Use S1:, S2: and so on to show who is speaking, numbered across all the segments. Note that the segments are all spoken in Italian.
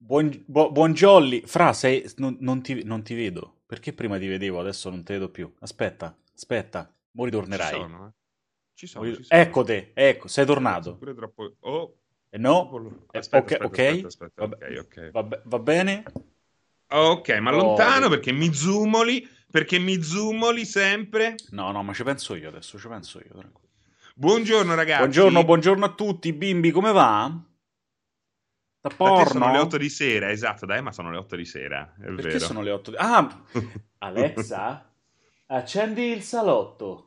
S1: Buon, bu- buon jolly. Fra, sei, non, non ti, non ti vedo. Perché prima ti vedevo, adesso non ti vedo più. Aspetta, aspetta. Mo ritornerai.
S2: Ci sono, eh. Ci sono,
S1: Mo
S2: ci sono.
S1: Ecco te, ecco, sei tornato.
S2: Pure troppo... Oh,
S1: E no?
S2: troppo-
S1: Eh,
S2: Aspetta,
S1: ok,
S2: aspetta, aspetta, aspetta,
S1: Vabbè.
S2: ok, ok.
S1: Va, va bene?
S2: Ok, ma lontano perché mi zoomoli, perché mi zoomoli sempre.
S1: No, no, ma ci penso io adesso, ci penso io. tranquillo.
S2: Buongiorno ragazzi.
S1: Buongiorno, buongiorno a tutti, bimbi, come va? Da porno?
S2: sono le 8 di sera, esatto, dai, ma sono le 8 di sera, è
S1: Perché
S2: vero.
S1: sono le 8 di... Ah, Alexa, accendi il salotto.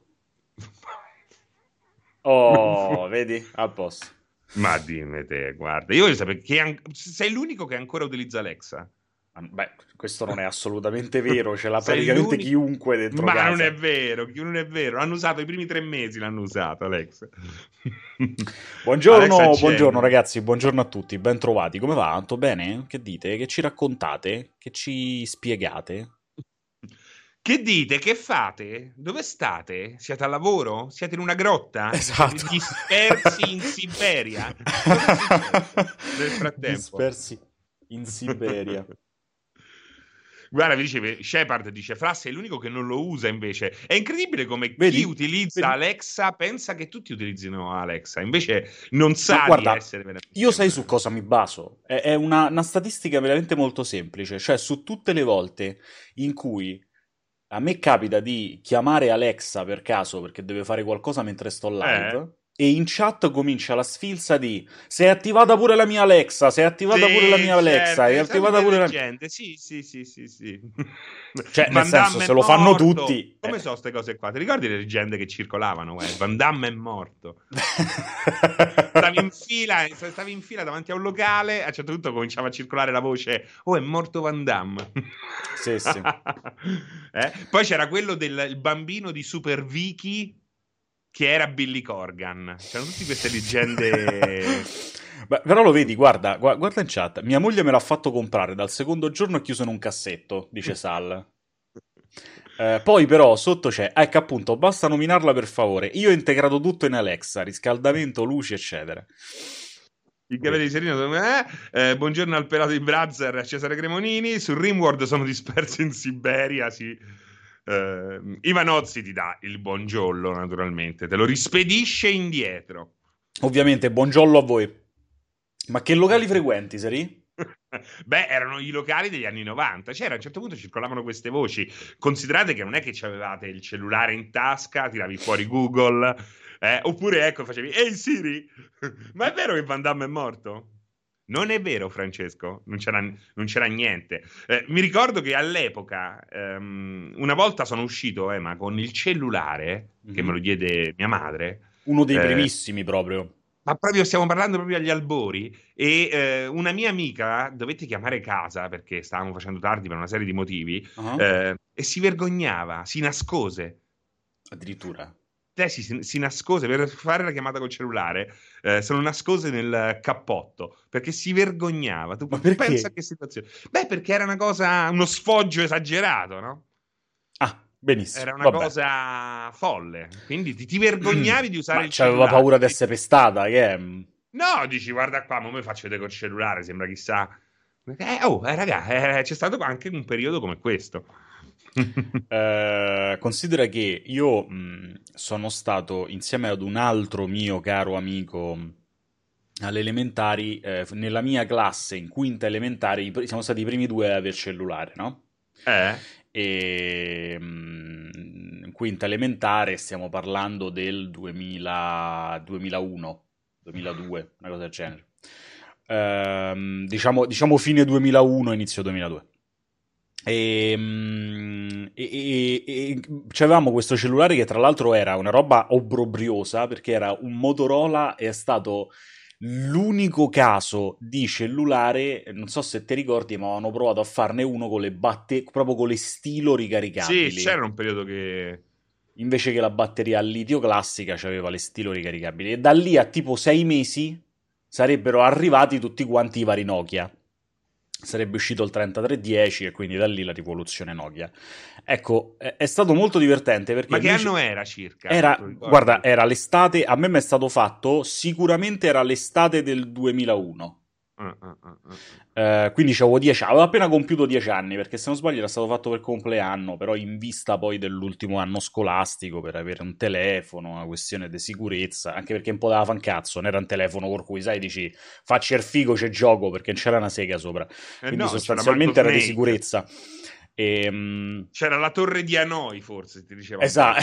S1: Oh, vedi? A posto.
S2: Ma dimmi te, guarda, io voglio sapere che an- sei l'unico che ancora utilizza Alexa.
S1: Beh, questo non è assolutamente vero, ce l'ha praticamente chiunque dentro
S2: Ma
S1: casa.
S2: non è vero, non è vero. Hanno usato i primi tre mesi, l'hanno usato Alexa.
S1: Buongiorno,
S2: accendi.
S1: buongiorno ragazzi, buongiorno a tutti, ben trovati. Come va? Tutto bene? Che dite? Che ci raccontate? Che ci spiegate?
S2: Che dite? Che fate? Dove state? Siete al lavoro? Siete in una grotta?
S1: Esatto.
S2: Dispersi in Siberia? Nel frattempo?
S1: Dispersi in Siberia.
S2: Guarda, vi dice Shepard dice: Fra sei l'unico che non lo usa invece. È incredibile come
S1: Vedi?
S2: chi utilizza
S1: Vedi?
S2: Alexa pensa che tutti utilizzino Alexa, invece non sa
S1: Ma guarda,
S2: di essere veramente.
S1: Io sai su cosa mi baso? È, è una, una statistica veramente molto semplice, cioè su tutte le volte in cui a me capita di chiamare Alexa per caso perché deve fare qualcosa mentre sto live. E in chat comincia la sfilza di sei attivata pure la mia Alexa, sei attivata
S2: Sì,
S1: pure la mia Alexa,
S2: certo,
S1: è attivata pure la
S2: leggende. Sì, sì, sì, sì, sì.
S1: Cioè, nel
S2: Van
S1: senso,
S2: Damme
S1: se lo fanno tutti,
S2: Come
S1: eh.
S2: so queste cose qua? Ti ricordi le leggende che circolavano? eh? Van Damme è morto. Stavi in fila, stavi in fila davanti a un locale, a un certo punto cominciava a circolare la voce: Oh, è morto Van Damme.
S1: Sì, sì.
S2: Eh? Poi c'era quello del bambino di Super Vicky che era Billy Corgan. C'erano tutte queste leggende.
S1: Beh, però lo vedi, guarda, gua- guarda in chat. Mia moglie me l'ha fatto comprare dal secondo giorno è chiuso in un cassetto, dice Sal. Eh, poi però sotto c'è, ecco appunto, basta nominarla per favore. Io ho integrato tutto in Alexa, riscaldamento, luci, eccetera.
S2: Il capello di Serino sono- eh, eh, buongiorno al pelato di Brazzer Cesare Cremonini su Rimworld sono dispersi in Siberia sì. Eh, Ivanozzi ti dà il buongiorno naturalmente te lo rispedisce indietro
S1: Ovviamente, buongiorno a voi. Ma che locali frequenti, Seri?
S2: Beh, erano i locali degli anni 90. C'era a un certo punto circolavano queste voci. Considerate che non è che avevate il cellulare in tasca, tiravi fuori Google, eh, oppure ecco, facevi Ehi Siri, ma è vero che Van Damme è morto? Non è vero, Francesco, non c'era, non c'era niente. Eh, mi ricordo che all'epoca, ehm, una volta sono uscito, eh, ma con il cellulare, che
S1: Mhm.
S2: me lo diede mia madre,
S1: Uno dei
S2: Eh,
S1: primissimi proprio.
S2: ma proprio stiamo parlando proprio agli albori e eh, una mia amica dovette chiamare casa perché stavamo facendo tardi per una serie di motivi eh, e si vergognava, si nascose.
S1: Addirittura.
S2: Lei si, si nascose per fare la chiamata col cellulare, eh, se lo nascose nel cappotto perché si vergognava. Tu
S1: Ma perché?
S2: pensa a che situazione? Beh, perché era una cosa, uno sfoggio esagerato, no?
S1: Ah, benissimo.
S2: Era una
S1: Vabbè.
S2: cosa folle. Quindi ti, ti vergognavi di usare
S1: Ma
S2: il
S1: c'aveva
S2: cellulare.
S1: paura di essere pestata, che.
S2: No, dici, guarda qua, ma mi faccio vedere col cellulare, sembra chissà. Eh, oh, eh, raga, eh, c'è stato anche un periodo come questo.
S1: Eh, considera che io mh, sono stato insieme ad un altro mio caro amico mh, alle elementari, eh, nella mia classe in quinta elementare, siamo stati i primi due a aver cellulare, no?
S2: eh?
S1: E mh, in quinta elementare stiamo parlando del 2000, 2001, 2002, una cosa del genere. Ehm, diciamo, diciamo fine 2001, inizio 2002. E, mm, e, e- e- c'avevamo questo cellulare che tra l'altro era una roba obbrobriosa perché era un Motorola e è stato l'unico caso di cellulare, non so se ti ricordi, ma avevano provato a farne uno con le batte proprio con le stilo ricaricabili.
S2: Sì, c'era un periodo che...
S1: Invece che la batteria a litio classica c'aveva le stilo ricaricabili. E da lì a tipo sei mesi sarebbero arrivati tutti quanti i vari Nokia. Sarebbe uscito il 3310 e quindi da lì la rivoluzione Nokia. Ecco, è, stato molto divertente perché
S2: Ma che anno era circa?
S1: era, guarda, era l'estate, a me mi è stato fatto, sicuramente era l'estate del 2001. Uh, quindi avevo 10 avevo appena compiuto 10 anni perché se non sbaglio era stato fatto per compleanno però in vista poi dell'ultimo anno scolastico per avere un telefono una questione di sicurezza anche perché un po' dava fancazzo non era un telefono con cui sai dici facci il figo c'è gioco perché non c'era una sega sopra. Eh quindi no, sostanzialmente era di sicurezza
S2: e, um... C'era la torre di Hanoi, forse ti diceva.
S1: Esatto,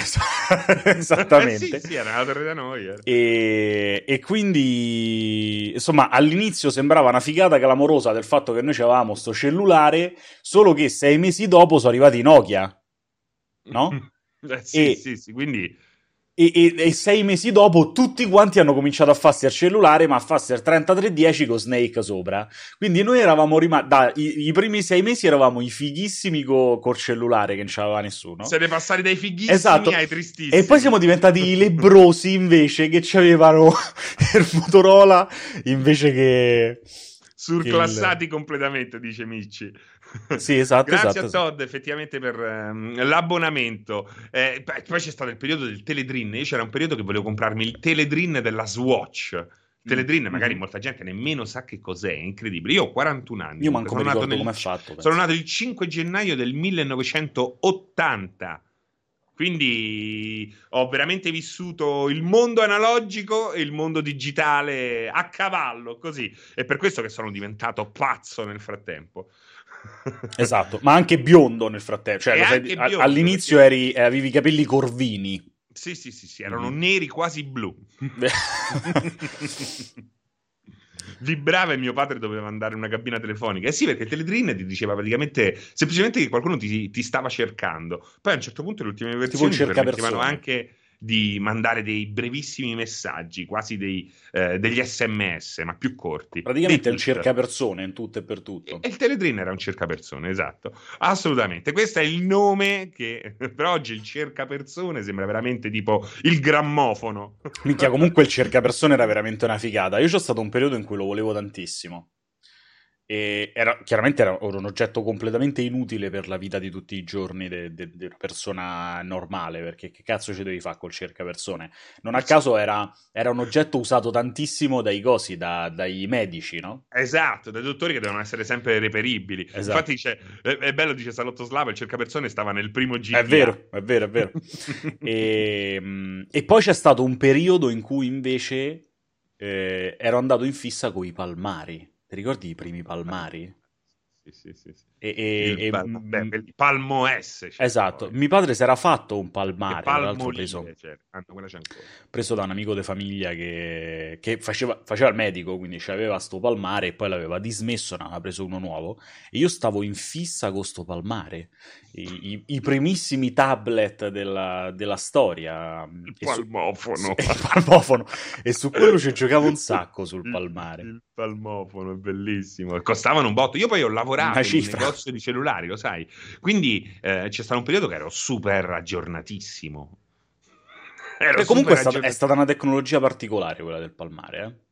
S1: esattamente.
S2: eh sì, sì, era la torre di Hanoi.
S1: E, e, quindi, insomma, all'inizio sembrava una figata clamorosa del fatto che noi avevamo sto cellulare, solo che sei mesi dopo sono arrivati i Nokia, no?
S2: eh, sì, e, sì, sì, quindi
S1: e, e, e, sei mesi dopo tutti quanti hanno cominciato a farsi al cellulare, ma a farsi al 3310 con Snake sopra. Quindi noi eravamo rimasti, i, primi sei mesi eravamo i fighissimi co, col cellulare che non c'aveva nessuno.
S2: Se ne passati dai fighissimi esatto. ai tristissimi.
S1: E poi siamo diventati i lebrosi invece che avevano il Motorola invece che...
S2: Surclassati il... completamente, dice Micci.
S1: Sì, esatto.
S2: Grazie
S1: esatto,
S2: a Todd effettivamente per um, l'abbonamento. Eh, poi c'è stato il periodo del Teledrin. Io c'era un periodo che volevo comprarmi il Teledrin della Swatch. Teledrin, mm-hmm. magari molta gente nemmeno sa che cos'è, è incredibile. Io ho 41 anni.
S1: Io manco sono nato nel, come è fatto.
S2: Penso. Sono nato il 5 gennaio del 1980. Quindi ho veramente vissuto il mondo analogico e il mondo digitale a cavallo, così. È per questo che sono diventato pazzo nel frattempo.
S1: Esatto, ma anche biondo nel frattempo. Cioè, sai, biondo, all'inizio perché... eri, avevi i capelli corvini.
S2: Sì, sì, sì, sì erano mm. neri quasi blu. vibrava e mio padre doveva andare in una cabina telefonica. Eh sì, perché Teledrin ti diceva praticamente semplicemente che qualcuno ti, ti stava cercando. Poi a un certo punto le ultime versioni permettevano anche di mandare dei brevissimi messaggi, quasi dei, eh, degli sms, ma più corti.
S1: Praticamente è un cercapersone in tutto e per tutto.
S2: E il Teledrin era un cercapersone, esatto. Assolutamente. Questo è il nome che per oggi il cercapersone sembra veramente tipo il grammofono.
S1: Minchia, comunque il cercapersone era veramente una figata. Io c'ho stato un periodo in cui lo volevo tantissimo. E era, chiaramente era un oggetto completamente inutile per la vita di tutti i giorni della de, de persona normale, perché che cazzo ci devi fare col cercapersone? Non a caso era, era, un oggetto usato tantissimo dai cosi, da, dai medici, no?
S2: Esatto, dai dottori che devono essere sempre reperibili. Esatto. Infatti dice, è, è, bello, dice Salotto Slava, il cercapersone stava nel primo GTA.
S1: È vero, è vero, è vero. e, mm, e, poi c'è stato un periodo in cui invece eh, ero andato in fissa con i palmari. Ti ricordi i primi palmari?
S2: Sì, sì, sì.
S1: E, e,
S2: il, e, beh, il Palmo S.
S1: Esatto, mio padre si era fatto un palmare,
S2: preso, certo. ah,
S1: preso, da un amico di famiglia che, che faceva, faceva, il medico, quindi aveva sto palmare e poi l'aveva dismesso, ne aveva preso uno nuovo e io stavo in fissa con sto palmare, i, i, i primissimi tablet della, della storia.
S2: Il palmofono. Su,
S1: il palmofono. e su quello ci giocavo un sacco sul palmare.
S2: Il, il palmofono, è bellissimo. Costavano un botto. Io poi ho lavorato in un negozio di cellulari, lo sai. Quindi eh, c'è stato un periodo che ero super aggiornatissimo.
S1: Ero comunque è, stata, è stata una tecnologia particolare quella del palmare, eh?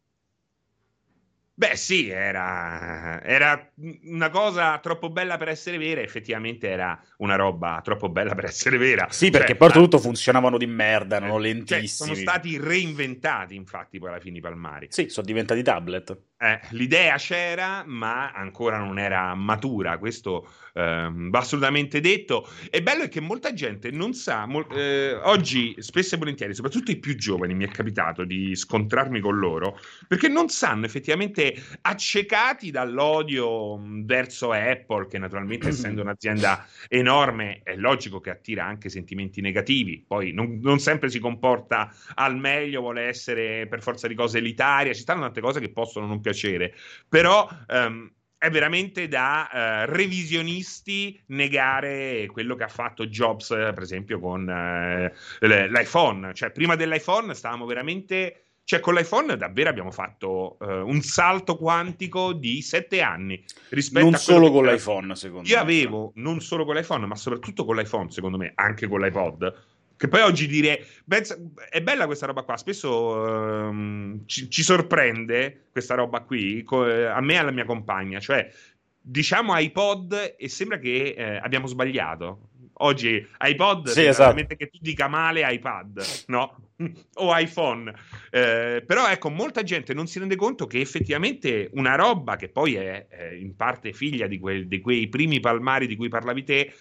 S2: Beh, sì, era, era, una cosa troppo bella per essere vera. Effettivamente era una roba troppo bella per essere vera.
S1: Sì, perché cioè, poi tutto funzionavano di merda, erano eh, lentissimi.
S2: Cioè, sono stati reinventati, infatti, poi alla fine i palmari.
S1: Sì, sono diventati tablet.
S2: Eh, l'idea c'era, ma ancora non era matura. Questo eh, va assolutamente detto. E bello è che molta gente non sa. Mol- eh, oggi, spesso e volentieri, soprattutto i più giovani, mi è capitato di scontrarmi con loro perché non sanno effettivamente accecati dall'odio verso Apple, che naturalmente essendo un'azienda enorme è logico che attira anche sentimenti negativi, poi non, non sempre si comporta al meglio, vuole essere per forza di cose elitaria, ci stanno tante cose che possono non piacere, però... Um, è veramente da uh, revisionisti negare quello che ha fatto Jobs, per esempio, con uh, l'iPhone. Cioè, prima dell'iPhone stavamo veramente cioè, con l'iPhone davvero abbiamo fatto uh, un salto quantico di sette anni.
S1: Rispetto non a solo con l'iPhone, secondo
S2: io me. Io avevo, non solo con l'iPhone, ma soprattutto con l'iPhone, secondo me, anche con l'iPod. Che poi oggi dire, è bella questa roba qua, spesso um, ci, ci, sorprende questa roba qui, co- a me e alla mia compagna, cioè diciamo iPod e sembra che eh, abbiamo sbagliato Oggi iPod
S1: Sì, esatto.
S2: che tu dica male iPad, no? o iPhone. Eh, però ecco, molta gente non si rende conto che effettivamente una roba che poi è, è in parte figlia di, quel- di quei primi palmari di cui parlavi te,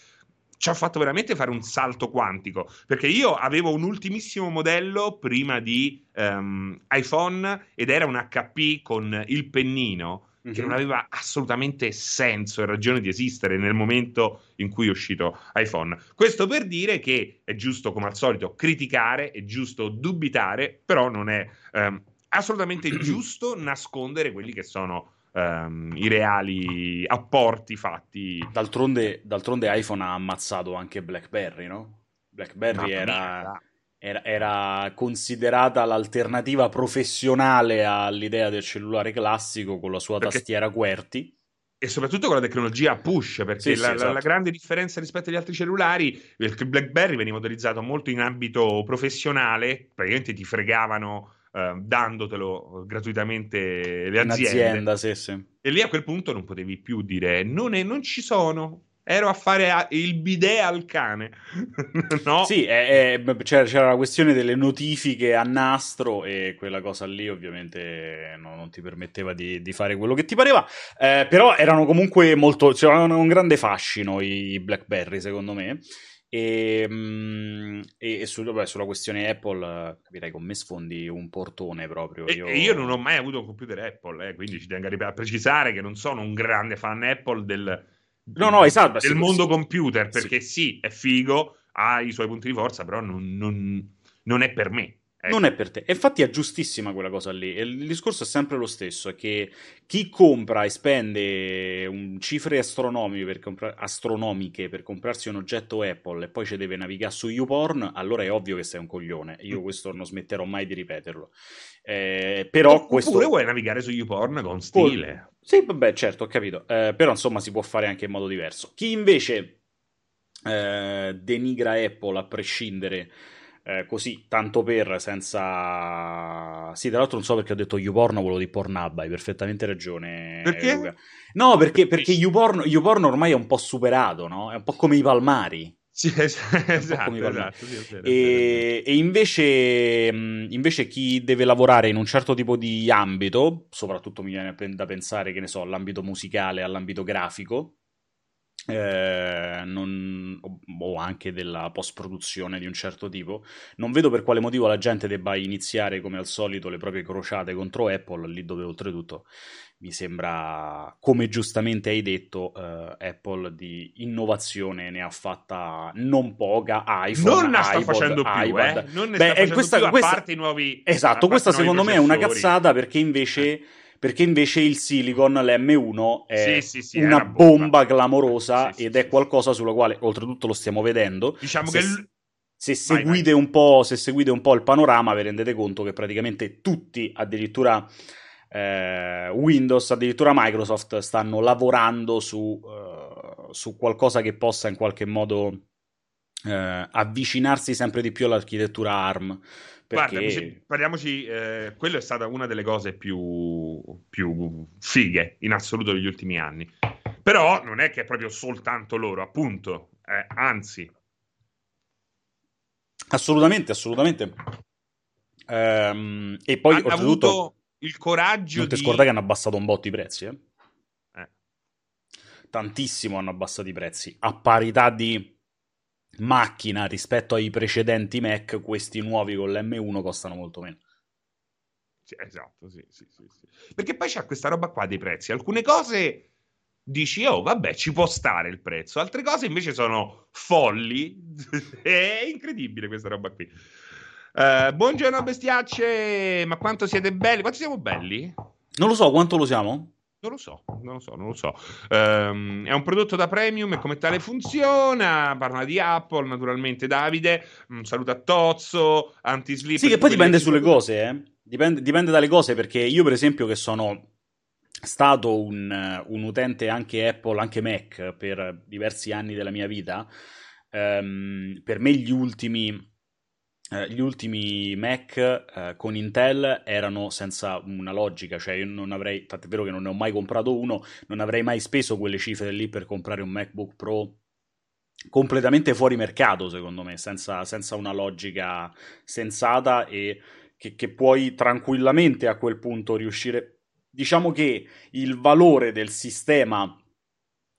S2: ci ha fatto veramente fare un salto quantico. Perché io avevo un ultimissimo modello prima di ehm, iPhone ed era un HP con il pennino che non
S1: Mhm.
S2: aveva assolutamente senso e ragione di esistere nel momento in cui è uscito iPhone. Questo per dire che è giusto, come al solito, criticare, è giusto dubitare, però non è ehm, assolutamente giusto nascondere quelli che sono ehm, i reali apporti fatti.
S1: D'altronde, d'altronde iPhone ha ammazzato anche BlackBerry, no? BlackBerry era, era, era considerata l'alternativa professionale all'idea del cellulare classico con la sua
S2: Perché-
S1: tastiera QWERTY.
S2: e soprattutto con la tecnologia push, perché
S1: Sì,
S2: la,
S1: sì, esatto.
S2: la grande differenza rispetto agli altri cellulari il BlackBerry veniva utilizzato molto in ambito professionale, praticamente ti fregavano eh, dandotelo gratuitamente le aziende.
S1: sì, sì.
S2: E lì a quel punto non potevi più dire non, è- non ci sono. Ero a fare a- il bidet al cane. no?
S1: Sì, è- è- c'era, c'era la questione delle notifiche a nastro e quella cosa lì ovviamente no- non ti permetteva di, di fare quello che ti pareva, Eh, però erano comunque molto, c'erano un grande fascino i BlackBerry secondo me. E, mm, e- su- vabbè, sulla questione Apple, eh, capirai, con me sfondi un portone proprio.
S2: E,
S1: Io,
S2: io non ho mai avuto un computer Apple, eh, quindi ci tengo a precisare che non sono un grande fan Apple del,
S1: No, no, esatto,
S2: del
S1: sì,
S2: mondo
S1: sì.
S2: computer,
S1: Sì.
S2: perché sì, è figo, ha i suoi punti di forza, però non, non- non è per me. Ecco.
S1: Non è per te. Infatti è giustissima quella cosa lì. Il discorso è sempre lo stesso: è che chi compra e spende un- cifre astronomiche per, compra- astronomiche per comprarsi un oggetto Apple e poi ci deve navigare su YouPorn, allora è ovvio che sei un coglione. Io questo non smetterò mai di ripeterlo. Eh, però
S2: Oppure
S1: questo.
S2: vuoi navigare su YouPorn con stile.
S1: Sì, vabbè, certo, ho capito. Eh, però insomma si può fare anche in modo diverso. Chi invece eh, denigra Apple a prescindere eh, così, tanto per, senza... Sì, tra l'altro non so perché ho detto YouPorn, quello di Pornhub, hai perfettamente ragione.
S2: Perché?
S1: Luca. No, perché, perché YouPorn, YouPorn ormai è un po' superato, no? È un po' come i palmari.
S2: Sì, es- esatto,
S1: palmari.
S2: esatto, sì, vero.
S1: E, e invece, mh, invece chi deve lavorare in un certo tipo di ambito, soprattutto mi viene da pensare, che ne so, all'ambito musicale, all'ambito grafico, eh, non- o, o anche della post-produzione di un certo tipo, non vedo per quale motivo la gente debba iniziare come al solito le proprie crociate contro Apple, lì dove oltretutto mi sembra, come giustamente hai detto, eh, Apple di innovazione ne ha fatta non poca, iPhone,
S2: Non la sta
S1: iPod,
S2: facendo più,
S1: iPad.
S2: eh? Non ne
S1: Beh,
S2: sta
S1: e
S2: facendo
S1: questa-
S2: più,
S1: questa-
S2: a parte i nuovi
S1: Esatto, questa secondo me è una cazzata perché invece, perché invece il Silicon, l'M1, è
S2: Sì, sì, sì, è
S1: una
S2: una
S1: bomba,
S2: bomba.
S1: clamorosa ed è qualcosa sulla quale oltretutto lo stiamo vedendo.
S2: Diciamo
S1: Se-
S2: che l-
S1: Se
S2: Vai,
S1: seguite, Un po', se seguite un po' il panorama, vi rendete conto che praticamente tutti, addirittura eh, Windows, addirittura Microsoft, stanno lavorando su, eh, su qualcosa che possa in qualche modo eh, avvicinarsi sempre di più all'architettura ARM.
S2: Guarda,
S1: Perché
S2: mi- parliamoci, eh, quello è stata una delle cose più, più fighe in assoluto degli ultimi anni. Però non è che è proprio soltanto loro, appunto, eh, anzi,
S1: assolutamente, assolutamente. Ehm, e poi
S2: hanno
S1: oltretutto
S2: avuto il coraggio
S1: non ti
S2: di...
S1: scordare che hanno abbassato un botto i prezzi, eh?
S2: Eh,
S1: tantissimo hanno abbassato i prezzi a parità di macchina rispetto ai precedenti Mac questi nuovi con l'M1 costano molto meno
S2: sì, esatto, sì, sì, sì. Perché poi c'è questa roba qua dei prezzi. Alcune cose dici, oh, vabbè, ci può stare il prezzo. Altre cose invece sono folli. è incredibile questa roba qui. Eh, buongiorno bestiacce, ma quanto siete belli? Quanto siamo belli?
S1: non lo so quanto lo siamo
S2: Non lo so, non lo so, non lo so. Ehm, è un prodotto da premium e come tale funziona. Parla di Apple, naturalmente Davide. Un saluto a Tozzo, anti-sleep.
S1: sì che poi dipende sulle cose eh? dipende, dipende dalle cose perché io per esempio che sono stato un, un utente anche Apple anche Mac per diversi anni della mia vita ehm, per me gli ultimi eh, gli ultimi Mac eh, con Intel erano senza una logica, cioè io non avrei, tant'è vero che non ne ho mai comprato uno, non avrei mai speso quelle cifre lì per comprare un MacBook Pro completamente fuori mercato, secondo me, senza, senza una logica sensata e che, che, puoi tranquillamente a quel punto riuscire. Diciamo che il valore del sistema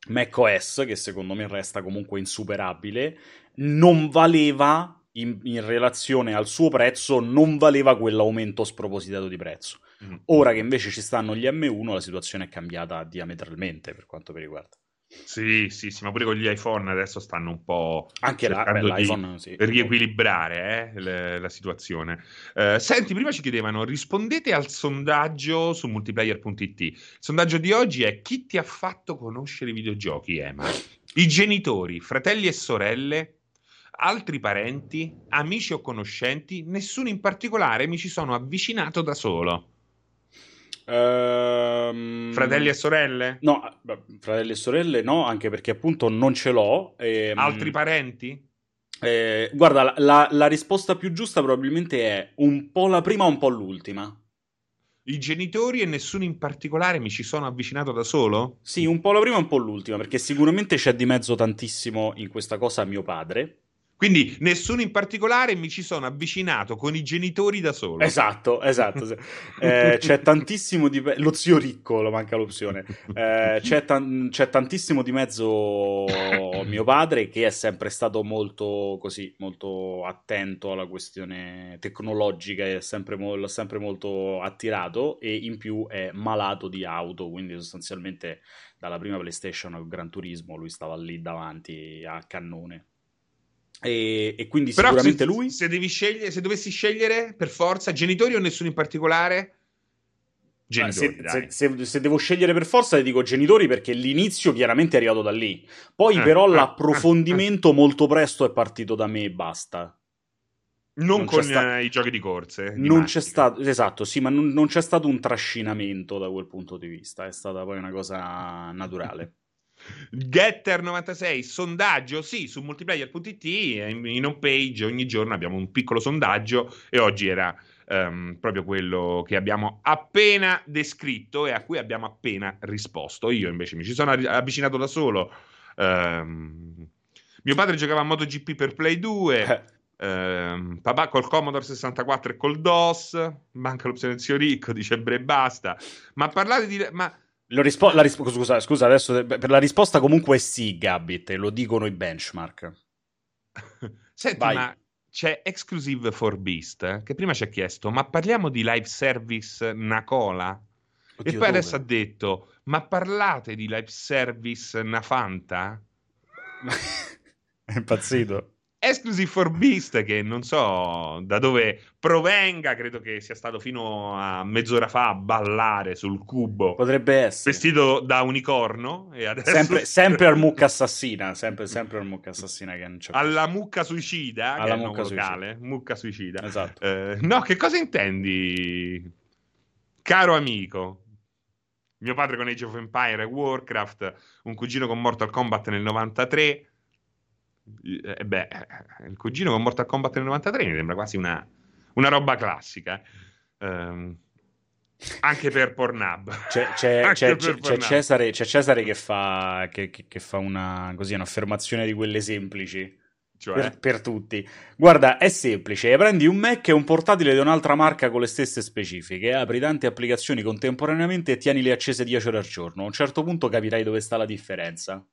S1: macOS, che secondo me resta comunque insuperabile, non valeva in, in, relazione al suo prezzo non valeva quell'aumento spropositato di prezzo. Mm. Ora che invece ci stanno gli M1, la situazione è cambiata diametralmente per quanto mi riguarda.
S2: Sì, sì, sì, ma pure con gli iPhone adesso stanno un po'
S1: anche là, beh, l'iPhone, sì.
S2: riequilibrare eh, le, la situazione. Uh, senti, prima ci chiedevano, rispondete al sondaggio su multiplayer.it. Il sondaggio di oggi è chi ti ha fatto conoscere i videogiochi, Ema? I genitori, fratelli e sorelle, altri parenti, amici o conoscenti, nessuno in particolare mi ci sono avvicinato da solo.
S1: Ehm...
S2: Fratelli e sorelle?
S1: No, fratelli e sorelle no, anche perché appunto non ce l'ho.
S2: E, ehm, Altri parenti?
S1: Eh, guarda, la, la, risposta più giusta probabilmente è un po' la prima, un po' l'ultima.
S2: I genitori e nessuno in particolare mi ci sono avvicinato da solo?
S1: Sì, un po' la prima un po' l'ultima, perché sicuramente c'è di mezzo tantissimo in questa cosa mio padre.
S2: Quindi nessuno in particolare mi ci sono avvicinato con i genitori da solo.
S1: Esatto, esatto. eh, c'è tantissimo di lo zio ricco, manca l'opzione. Eh, c'è, tan- c'è, tantissimo di mezzo mio padre che è sempre stato molto così, molto attento alla questione tecnologica e sempre mo- sempre molto attirato e in più è malato di auto, quindi sostanzialmente dalla prima PlayStation al Gran Turismo lui stava lì davanti a cannone. E, e quindi Però sicuramente
S2: se,
S1: lui.
S2: Se, devi scegliere, se dovessi scegliere per forza, genitori o nessuno in particolare?
S1: Genitori, se, se, se, devo scegliere per forza, ti dico genitori perché l'inizio chiaramente è arrivato da lì. Poi, eh, però, eh, l'approfondimento eh, molto presto è partito da me e basta.
S2: Non, non con sta... i giochi di corse.
S1: Di non c'è stato, esatto, sì, ma non, non c'è stato un trascinamento da quel punto di vista. È stata poi una cosa naturale.
S2: Getter96, sondaggio, sì, su multiplayer.it, in home page ogni giorno abbiamo un piccolo sondaggio e oggi era um, proprio quello che abbiamo appena descritto e a cui abbiamo appena risposto. Io invece mi ci sono avvicinato da solo. Um, mio padre giocava a MotoGP per Play 2. Uh, papà col Commodore 64 e col DOS, manca l'opzione zio ricco, dice bre basta. Ma parlate di... Ma
S1: Rispo- la rispo- scusa, scusa, adesso per la risposta comunque è sì, Gabbit, lo dicono i benchmark.
S2: Senti, Vai. ma c'è Exclusive for Beast eh, che prima ci ha chiesto, ma parliamo di live service Nacola? Oddio, e poi dove? adesso ha detto, ma parlate di live service Nafanta?
S1: è impazzito.
S2: Exclusive for Beast, che non so da dove provenga, credo che sia stato fino a mezz'ora fa a ballare sul cubo.
S1: Potrebbe essere.
S2: Vestito da unicorno. E adesso...
S1: sempre, sempre al mucca assassina, sempre, sempre al mucca assassina che non c'è
S2: Alla mucca suicida, Alla mucca locale. Mucca suicida. Esatto. Eh, no, che cosa intendi, caro amico? Mio padre con Age of Empire e Warcraft, un cugino con Mortal Kombat nel 93 eh, beh, eh, il cugino con Mortal Kombat nel 93 mi sembra quasi una, una roba classica. Um, anche per Pornhub.
S1: C'è, c'è, c'è, per Pornhub. Cesare, c'è, Cesare, che fa, che, che fa una, così, un'affermazione di quelle semplici. Cioè? Per, per, tutti. Guarda, è semplice. Prendi un Mac e un portatile di un'altra marca con le stesse specifiche, apri tante applicazioni contemporaneamente e tienili accese 10 ore al giorno. A un certo punto capirai dove sta la differenza.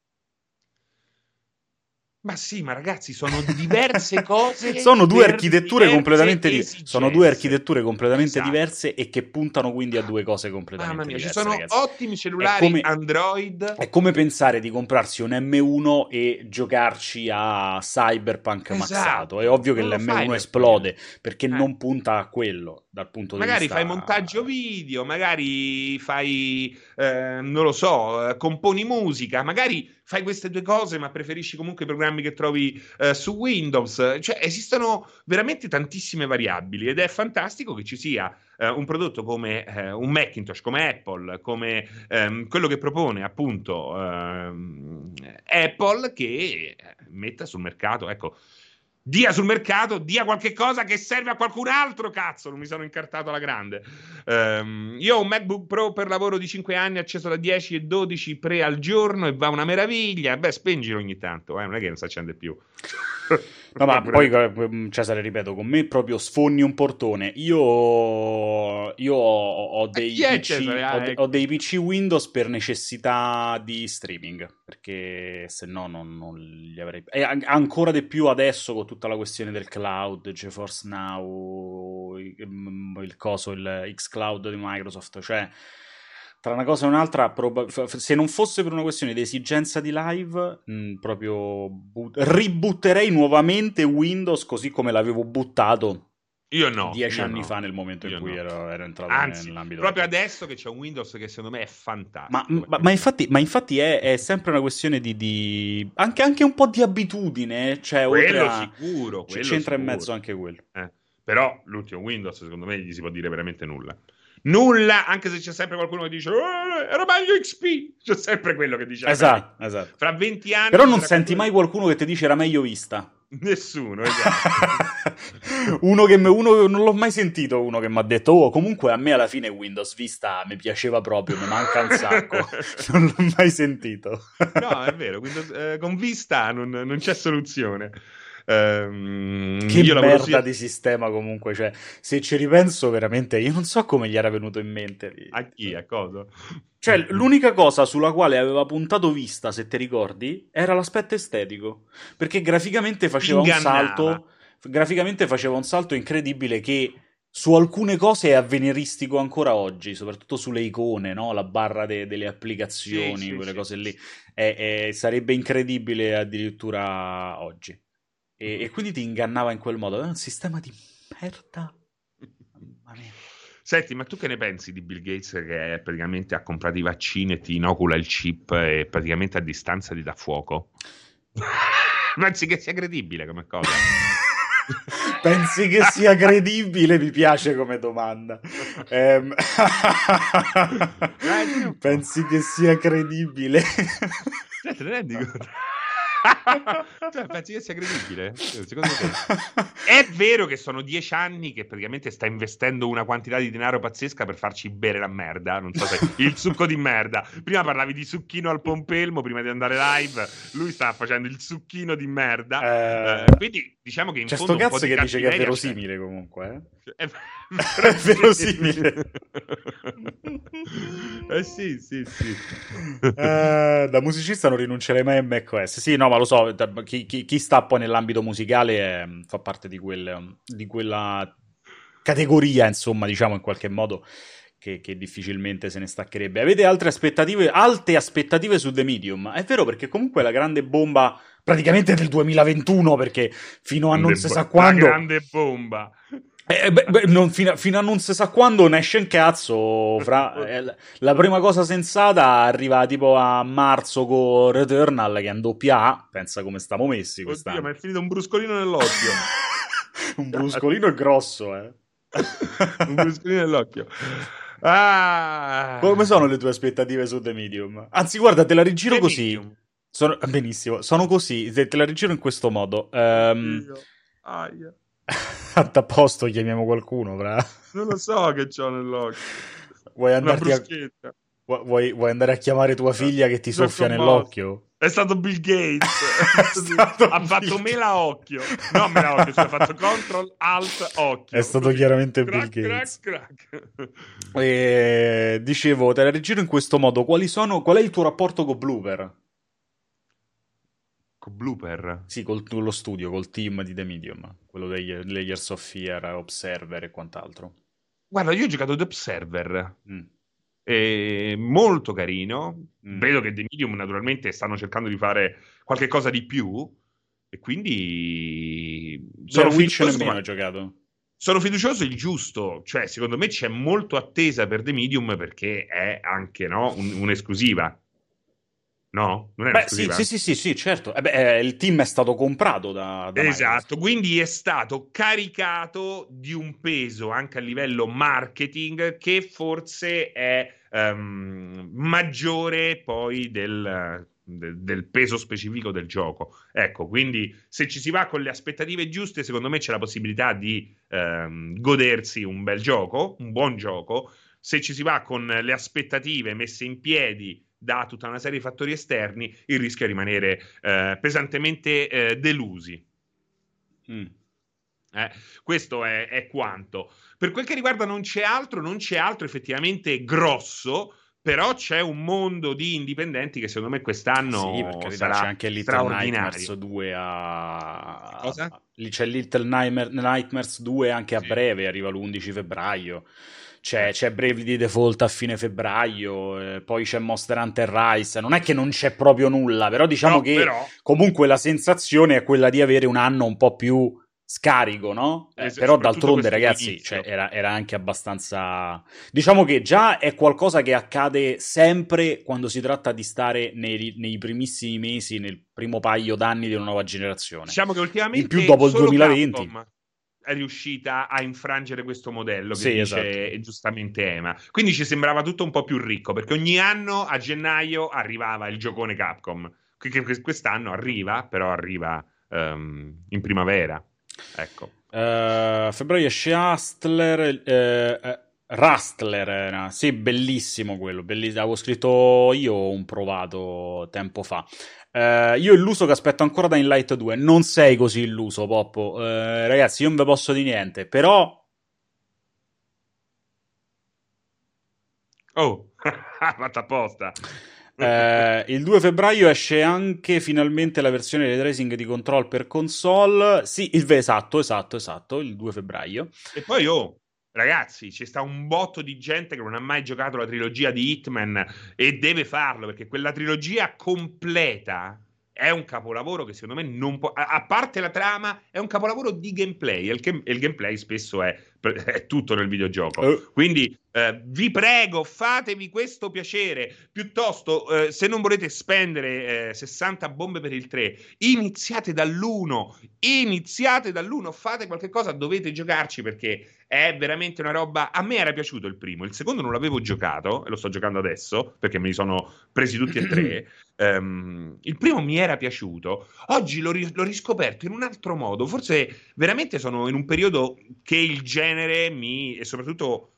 S2: Ma sì, ma ragazzi, sono diverse cose.
S1: sono due architetture completamente diverse. Sono due architetture completamente esatto. diverse e che puntano quindi a due cose completamente Mamma mia, diverse.
S2: Ci sono
S1: ragazzi.
S2: ottimi cellulari come, Android.
S1: È come pensare di comprarsi un M1 e giocarci a Cyberpunk esatto. maxato. È ovvio che non l'M1 esplode perché eh. non punta a quello dal punto
S2: magari
S1: di vista.
S2: Magari fai montaggio video, magari fai, eh, non lo so, eh, componi musica, magari fai queste due cose, ma preferisci comunque i programmi che trovi eh, su Windows. Cioè, esistono veramente tantissime variabili ed è fantastico che ci sia eh, un prodotto come eh, un Macintosh, come Apple, come ehm, quello che propone appunto ehm, Apple che metta sul mercato, ecco dia sul mercato, dia qualche cosa che serve a qualcun altro, cazzo, non mi sono incartato alla grande. Um, io ho un MacBook Pro per lavoro di 5 anni, acceso da 10 e 12 pre al giorno e va una meraviglia. Beh, spengilo ogni tanto, eh, non è che non si accende più.
S1: No, ma poi mm, Cesare, ripeto, con me proprio sfonni un portone. Io, io ho, ho, dei PC, ho, ho, ecco. dei PC, Windows per necessità di streaming, perché se no non, non li avrei... E ancora di più adesso con tutta la questione del cloud, GeForce Now, il, il coso, il xCloud di Microsoft, cioè tra una cosa e un'altra, proba- se non fosse per una questione di esigenza di live, mh, proprio but- ributterei nuovamente Windows così come l'avevo buttato
S2: io no.
S1: Dieci
S2: io
S1: anni
S2: no.
S1: fa, nel momento
S2: io
S1: in cui
S2: no.
S1: ero, ero, entrato
S2: Anzi,
S1: nell'ambito.
S2: Proprio adesso che c'è un Windows che secondo me è fantastico.
S1: Ma, ma, ma infatti, ma infatti è, è, sempre una questione di. di... Anche, anche, un po' di abitudine. Cioè,
S2: quello
S1: a...
S2: sicuro. Quello
S1: c'entra
S2: sicuro.
S1: in mezzo anche quello.
S2: Eh. Però l'ultimo Windows, secondo me, gli si può dire veramente nulla. Nulla, anche se c'è sempre qualcuno che dice eh, era meglio XP. C'è sempre quello che dice.
S1: Esatto, esatto.
S2: Fra 20 anni.
S1: Però non senti mai qualcuno che ti dice era meglio vista.
S2: Nessuno, esatto.
S1: uno che me, uno, non l'ho mai sentito uno che mi ha detto: Oh, comunque a me alla fine Windows Vista mi piaceva proprio, mi manca un sacco. non l'ho mai sentito.
S2: no, è vero, Windows, eh, con Vista non, non c'è soluzione. Um,
S1: che merda sia... di sistema comunque cioè, se ci ripenso veramente io non so come gli era venuto in mente
S2: a chi, a cosa?
S1: cioè l'unica cosa sulla quale aveva puntato vista se ti ricordi era l'aspetto estetico perché graficamente faceva Ingannava. un salto graficamente faceva un salto incredibile che su alcune cose è avveniristico ancora oggi, soprattutto sulle icone, no? la barra de- delle applicazioni, sì, quelle sì, cose lì. È, è, sarebbe incredibile addirittura oggi. E, e, quindi ti ingannava in quel modo. È un sistema di merda. Mamma mia.
S2: Senti, ma tu che ne pensi di Bill Gates che praticamente ha comprato i vaccini e ti inocula il chip e praticamente a distanza ti dà fuoco? pensi che sia credibile come cosa?
S1: Pensi che sia credibile? Mi piace come domanda. Ehm... Pensi che sia credibile?
S2: Te ne rendi conto? cioè, pensi che sia credibile? Secondo te? È vero che sono dieci anni che praticamente sta investendo una quantità di denaro pazzesca per farci bere la merda. Non so se il succo di merda. Prima parlavi di succhino al pompelmo prima di andare live. Lui sta facendo il succhino di merda. Eh... Uh, quindi diciamo che in
S1: c'è
S2: fondo.
S1: C'è sto cazzo che dice che è verosimile c'è. comunque. Eh? È... è verosimile.
S2: eh sì, sì, sì.
S1: Uh, da musicista non rinuncerei mai a macOS. Sì, no, ma lo so, chi, chi, chi sta poi nell'ambito musicale è, fa parte di, quel, di, quella categoria, insomma, diciamo in qualche modo, che, che, difficilmente se ne staccherebbe. Avete altre aspettative, alte aspettative su The Medium? È vero, perché comunque la grande bomba praticamente del 2021, perché fino a non si sa quando...
S2: La grande bomba.
S1: Eh, beh, beh, non, fino, fino, a non si sa quando ne esce un cazzo. Fra, eh, la prima cosa sensata arriva tipo a marzo con Returnal che è in doppia A. Pensa come stiamo messi quest'anno.
S2: Oddio, ma è finito un bruscolino nell'occhio.
S1: un bruscolino grosso, eh.
S2: un bruscolino nell'occhio. Ah.
S1: Come sono le tue aspettative su The Medium? Anzi, guarda, te la rigiro The così. Sono, benissimo, sono così. Te la rigiro in questo modo. Um,
S2: Aia.
S1: a posto chiamiamo qualcuno, fra.
S2: Non lo so che c'ho nell'occhio.
S1: Vuoi, a... vuoi, vuoi, andare a chiamare tua figlia che ti soffia nell'occhio?
S2: È stato Bill Gates. stato ha Bill fatto mela occhio. No, mela occhio, ha fatto control alt occhio.
S1: È stato chiaramente crack, Bill Gates. Crack, crack. E, dicevo, te la rigiro in questo modo. Quali sono, qual è il tuo rapporto con Blooper?
S2: Con Blooper?
S1: Sì, col, con lo studio, col team di The Medium, quello degli Layers of Fear, Observer e quant'altro.
S2: Guarda, io ho giocato ad Observer. Mm. È molto carino. Mm. Vedo che The Medium naturalmente stanno cercando di fare qualche cosa di più. E quindi
S1: sono fiducioso. Ma... giocato.
S2: Sono fiducioso il giusto, cioè secondo me c'è molto attesa per The Medium perché è anche no, un, un'esclusiva. No?
S1: Non è beh, sì, sì, sì, sì, sì, certo. Eh beh, il team è stato comprato da, da
S2: Esatto, Microsoft. quindi è stato caricato di un peso anche a livello marketing che forse è um, maggiore poi del del peso specifico del gioco. Ecco, quindi se ci si va con le aspettative giuste, secondo me c'è la possibilità di ehm, godersi un bel gioco, un buon gioco. Se ci si va con le aspettative messe in piedi da tutta una serie di fattori esterni, il rischio è rimanere eh, pesantemente eh, delusi. Mm. Eh, questo è, è, quanto. Per quel che riguarda non c'è altro, non c'è altro effettivamente grosso però c'è un mondo di indipendenti che secondo me quest'anno sì, sarà
S1: c'è anche Little Nightmares 2 a... Cosa? C'è Little Nightmares 2 anche a sì. breve, arriva l'11 febbraio. C'è, c'è Bravely Default a fine febbraio, eh, poi c'è Monster Hunter Rise. Non è che non c'è proprio nulla, però diciamo no, che però... comunque la sensazione è quella di avere un anno un po' più scarico, no? Eh, però d'altronde, ragazzi, cioè, era, era, anche abbastanza. Diciamo che già è qualcosa che accade sempre quando si tratta di stare nei, nei primissimi mesi, nel primo paio d'anni di una nuova generazione.
S2: Diciamo che ultimamente.
S1: In più dopo il 2020.
S2: Capcom è riuscita a infrangere questo modello che sì, dice esatto. giustamente Ema. Quindi ci sembrava tutto un po' più ricco perché ogni anno a gennaio arrivava il giocone Capcom. Quest'anno arriva, però arriva um, in primavera. Ecco.
S1: Uh, febbraio esce Hustler. Uh, uh, Rustler era, sì, bellissimo quello, bellissimo. Avevo scritto io, un provato tempo fa. Uh, io illuso che aspetto ancora da Light 2. Non sei così illuso, Poppo. Uh, ragazzi, io non vi posso dire niente, però.
S2: Oh, fatta apposta.
S1: Eh, il 2 febbraio esce anche finalmente la versione di tracing di control per console. Sì, il esatto, esatto, esatto, il 2 febbraio.
S2: E poi, oh, ragazzi, c'è sta un botto di gente che non ha mai giocato la trilogia di Hitman e deve farlo perché quella trilogia completa è un capolavoro che secondo me non può. A, parte la trama, è un capolavoro di gameplay. E il, il gameplay spesso è, è, tutto nel videogioco. Uh. Quindi eh, vi prego, fatevi questo piacere. Piuttosto, eh, se non volete spendere eh, 60 bombe per il 3, iniziate dall'1. Iniziate dall'1, fate qualche cosa, dovete giocarci perché è veramente una roba. A me era piaciuto il primo, il secondo non l'avevo giocato e lo sto giocando adesso perché me li sono presi tutti e tre. Um, il primo mi era piaciuto, oggi l'ho, ri- l'ho, riscoperto in un altro modo. Forse veramente sono in un periodo che il genere mi e soprattutto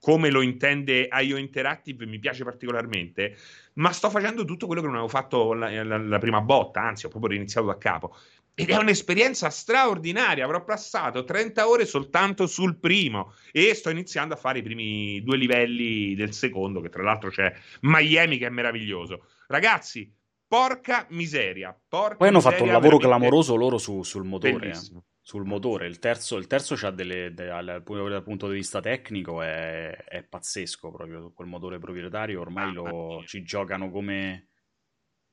S2: come lo intende IO Interactive mi piace particolarmente, ma sto facendo tutto quello che non avevo fatto la, la, la prima botta, anzi ho proprio riniziato da capo. Ed è un'esperienza straordinaria. Avrò passato 30 ore soltanto sul primo e sto iniziando a fare i primi due livelli del secondo, che tra l'altro c'è Miami che è meraviglioso. Ragazzi, porca miseria. Porca
S1: Poi hanno fatto un lavoro clamoroso loro su, sul motore. Eh sul motore. Il terzo, il terzo c'ha delle, de, dal, dal, punto di vista tecnico è, è pazzesco proprio quel motore proprietario. Ormai ah, lo, ci giocano come,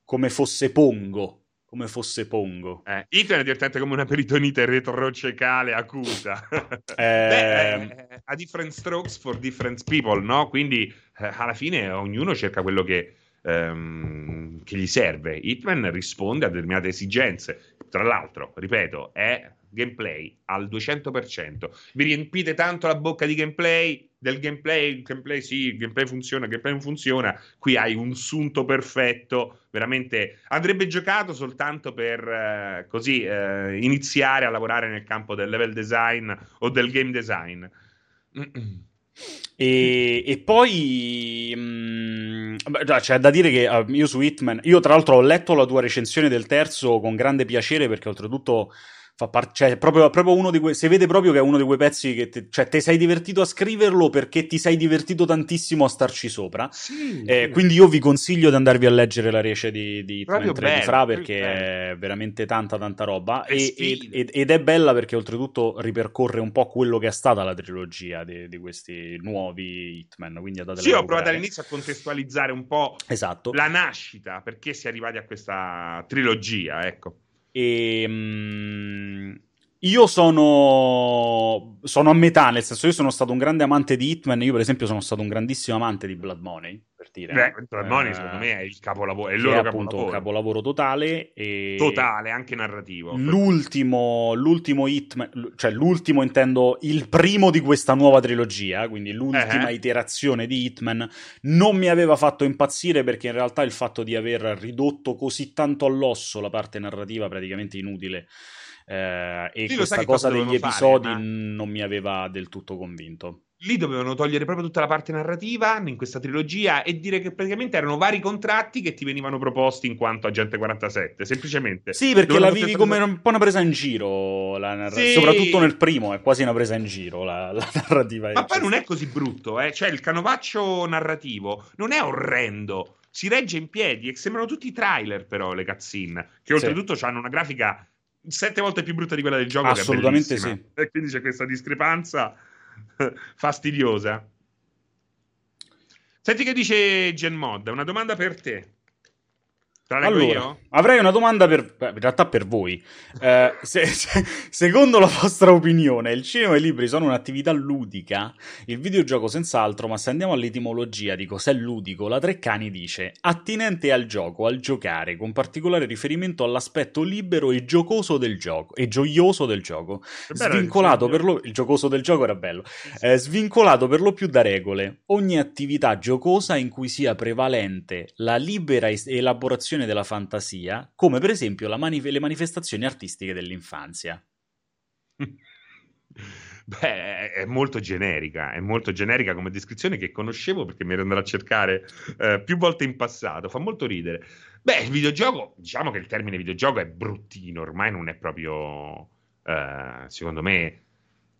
S1: come fosse Pongo. Come fosse Pongo.
S2: Eh, Ethan è divertente come una peritonite retrocecale acuta. eh... Beh, a different strokes for different people, no? Quindi eh, alla fine ognuno cerca quello che, ehm, che gli serve. Hitman risponde a determinate esigenze. Tra l'altro, ripeto, è gameplay al 200%. Vi riempite tanto la bocca di gameplay, del gameplay, il gameplay sì, gameplay funziona, il gameplay non funziona. Qui hai un sunto perfetto, veramente andrebbe giocato soltanto per eh, così eh, iniziare a lavorare nel campo del level design o del game design.
S1: E, e, poi mh, mm, c'è da dire che uh, io su Hitman, io tra l'altro ho letto la tua recensione del terzo con grande piacere perché oltretutto fa parte, cioè, proprio, proprio uno di quei, si vede proprio che è uno di quei pezzi che, te, cioè, ti sei divertito a scriverlo perché ti sei divertito tantissimo a starci sopra. Sì, eh, sì. Quindi io vi consiglio di andarvi a leggere la rece di, di, bello, di Fra perché è veramente tanta, tanta roba. E, ed, ed, è bella perché oltretutto ripercorre un po' quello che è stata la trilogia di, di questi nuovi Hitman. Quindi
S2: sì, ho provato all'inizio a contestualizzare un po'
S1: esatto.
S2: la nascita, perché si è arrivati a questa trilogia, ecco.
S1: E, um, io sono, sono a metà, nel senso io sono stato un grande amante di Hitman, io per esempio sono stato un grandissimo amante di Blood Money, per dire.
S2: Beh, Mental Money secondo me è il capolavoro, è il loro
S1: è appunto un capolavoro totale. E...
S2: Totale, anche narrativo.
S1: L'ultimo, l'ultimo Hitman, cioè l'ultimo intendo il primo di questa nuova trilogia, quindi l'ultima uh-huh. iterazione di Hitman, non mi aveva fatto impazzire perché in realtà il fatto di aver ridotto così tanto all'osso la parte narrativa praticamente inutile. Eh, e sì, questa cosa degli episodi fare, ma... non mi aveva del tutto convinto
S2: lì dovevano togliere proprio tutta la parte narrativa in questa trilogia e dire che praticamente erano vari contratti che ti venivano proposti in quanto agente 47, semplicemente.
S1: Sì, perché la vivi come un po' una presa in giro, la narra- sì. soprattutto nel primo è quasi una presa in giro la, la narrativa.
S2: Ma poi non è così brutto, eh? cioè il canovaccio narrativo non è orrendo, si regge in piedi e sembrano tutti trailer però le cutscene, che oltretutto sì. hanno una grafica sette volte più brutta di quella del gioco.
S1: Assolutamente sì.
S2: E quindi c'è questa discrepanza fastidiosa. Senti che dice Genmod, una domanda per te.
S1: Allora, avrei una domanda per, in realtà per voi. Eh, se, se, secondo la vostra opinione, il cinema e i libri sono un'attività ludica? Il videogioco senz'altro, ma se andiamo all'etimologia di cos'è ludico, la Treccani dice attinente al gioco, al giocare, con particolare riferimento all'aspetto libero e giocoso del gioco, e gioioso del gioco. Svincolato per lo... Il giocoso del gioco era bello. Eh, svincolato per lo più da regole. Ogni attività giocosa in cui sia prevalente la libera elaborazione della fantasia, come per esempio manif- le manifestazioni artistiche dell'infanzia.
S2: Beh, è molto generica, è molto generica come descrizione che conoscevo perché mi ero andato a cercare eh, più volte in passato, fa molto ridere. Beh, il videogioco, diciamo che il termine videogioco è bruttino, ormai non è proprio, eh, secondo me,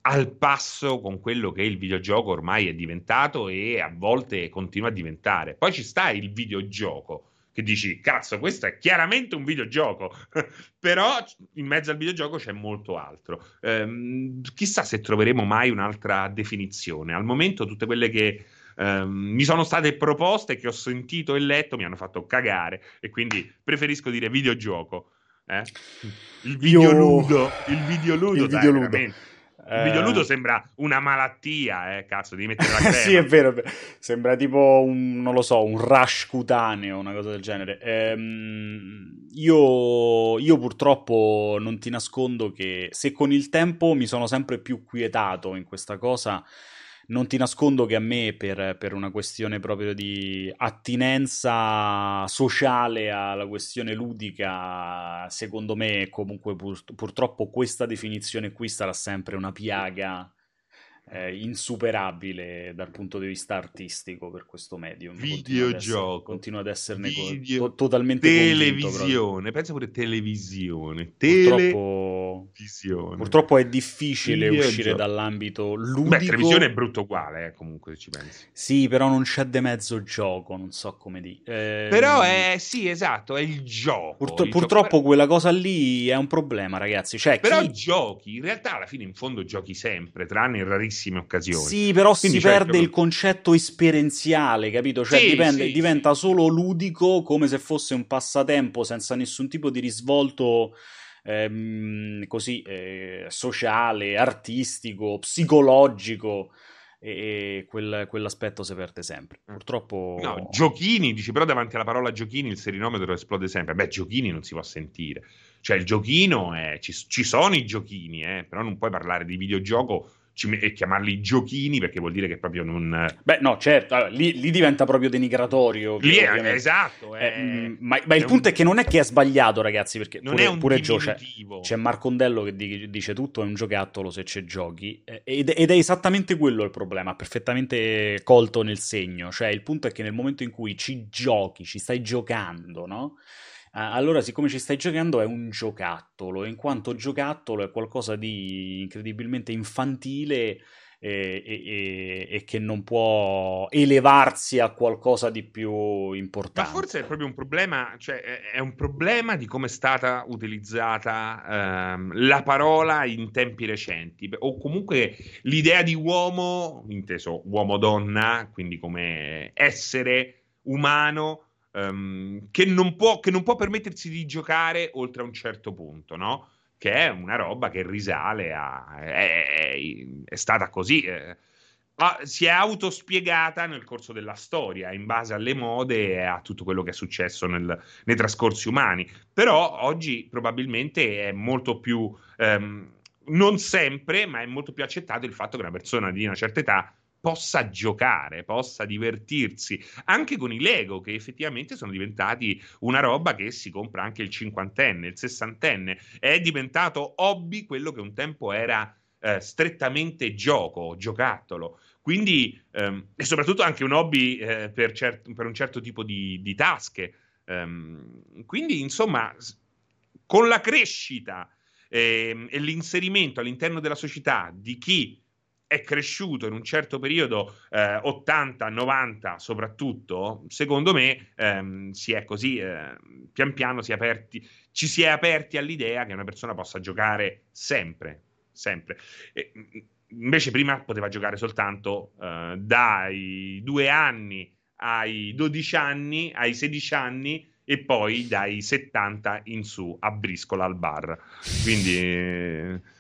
S2: al passo con quello che il videogioco ormai è diventato e a volte continua a diventare. Poi ci sta il videogioco che dici, cazzo, questo è chiaramente un videogioco, però in mezzo al videogioco c'è molto altro. Ehm, chissà se troveremo mai un'altra definizione. Al momento tutte quelle che ehm, mi sono state proposte, che ho sentito e letto, mi hanno fatto cagare e quindi preferisco dire videogioco. Eh? Il videoludo, il videoludo, il videoludo. Il videoludo eh... sembra una malattia, eh, cazzo, devi mettere la crema.
S1: sì, è vero, sembra tipo un, non lo so, un rush cutaneo, una cosa del genere. Ehm, io, io purtroppo non ti nascondo che se con il tempo mi sono sempre più quietato in questa cosa, non ti nascondo che a me, per, per, una questione proprio di attinenza sociale alla questione ludica, secondo me, comunque pur, purtroppo questa definizione qui sarà sempre una piaga eh, insuperabile dal punto di vista artistico per questo medium.
S2: Videogioco.
S1: Continua ad esserne Video... co- totalmente
S2: Televisione, pensa pure televisione. Purtroppo...
S1: Televisione. Purtroppo è difficile Videogioco. uscire dall'ambito ludico. Beh,
S2: televisione è brutto uguale, eh, comunque se ci pensi.
S1: Sì, però non c'è de mezzo gioco, non so come dire.
S2: Eh, però è, sì, esatto, è il gioco.
S1: Purt-
S2: il
S1: purtroppo gioco... quella cosa lì è un problema, ragazzi. Cioè,
S2: però
S1: chi...
S2: giochi, in realtà alla fine in fondo giochi sempre, tranne in rarissimi rarissime occasioni.
S1: Sì, però Quindi si certo, perde il concetto esperienziale, capito? Cioè sì, dipende, sì, diventa solo ludico, come se fosse un passatempo senza nessun tipo di risvolto ehm, così eh, sociale, artistico, psicologico e quel, quell'aspetto si perde sempre. Mm. Purtroppo.
S2: No, giochini, dici, però davanti alla parola giochini il serinometro esplode sempre. Beh, giochini non si può sentire. Cioè, il giochino è. Ci, ci sono i giochini, eh, però non puoi parlare di videogioco e chiamarli giochini perché vuol dire che proprio non...
S1: Beh no, certo, allora, lì, lì, diventa proprio denigratorio.
S2: Lì è, esatto.
S1: È, eh, ma, ma il punto un... è che non è che è sbagliato ragazzi, perché non pure, è un pure Gio, c'è, c'è Marcondello che dice tutto è un giocattolo se c'è giochi ed, ed, è esattamente quello il problema, perfettamente colto nel segno, cioè il punto è che nel momento in cui ci giochi, ci stai giocando, no? Allora siccome ci stai giocando è un giocattolo, in quanto giocattolo è qualcosa di incredibilmente infantile e, e, e, che non può elevarsi a qualcosa di più importante.
S2: Ma forse è proprio un problema, cioè è un problema di come è stata utilizzata ehm, la parola in tempi recenti, o comunque l'idea di uomo, inteso uomo-donna, quindi come essere umano um, che, non può, che non può permettersi di giocare oltre a un certo punto, no? Che è una roba che risale a... è, è, è stata così. Eh. si è autospiegata nel corso della storia, in base alle mode e a tutto quello che è successo nel, nei trascorsi umani. Però oggi probabilmente è molto più, ehm, non sempre, ma è molto più accettato il fatto che una persona di una certa età possa giocare, possa divertirsi, anche con i Lego, che effettivamente sono diventati una roba che si compra anche il cinquantenne, il sessantenne. È diventato hobby quello che un tempo era eh, strettamente gioco, giocattolo. Quindi, ehm, e soprattutto anche un hobby eh, per, cer- per, un certo tipo di, di tasche. Um, quindi, insomma, con la crescita eh, e l'inserimento all'interno della società di chi è cresciuto in un certo periodo, eh, 80, 90 soprattutto, secondo me ehm, si è così, eh, pian piano si è aperti, ci si è aperti all'idea che una persona possa giocare sempre, sempre. E, invece prima poteva giocare soltanto eh, dai due anni ai 12 anni, ai 16 anni e poi dai 70 in su a briscola al bar. Quindi...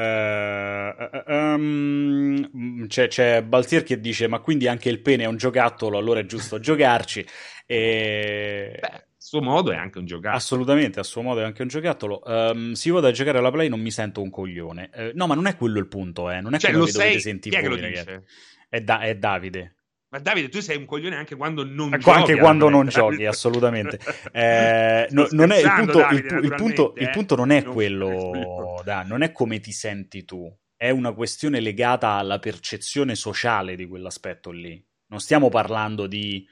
S1: Uh, um, c'è, c'è, Baltier che dice: Ma quindi anche il pene è un giocattolo, allora è giusto giocarci. E...
S2: Beh, suo modo è anche un giocattolo.
S1: Assolutamente, a suo modo è anche un giocattolo. Um, se io vado a giocare alla play non mi sento un coglione. Uh, no, ma non è quello il punto, eh. Non è cioè, quello che sei... dovete sentire voi, ragazzi. È, da- è Davide.
S2: Ma Davide, tu sei un coglione anche quando non
S1: giochi. Anche quando non giochi, assolutamente. Eh, no, non è, il, punto, Davide, il, il, punto, eh? il, punto, non è non quello, da, non è come ti senti tu, è una questione legata alla percezione sociale di quell'aspetto lì. Non stiamo parlando di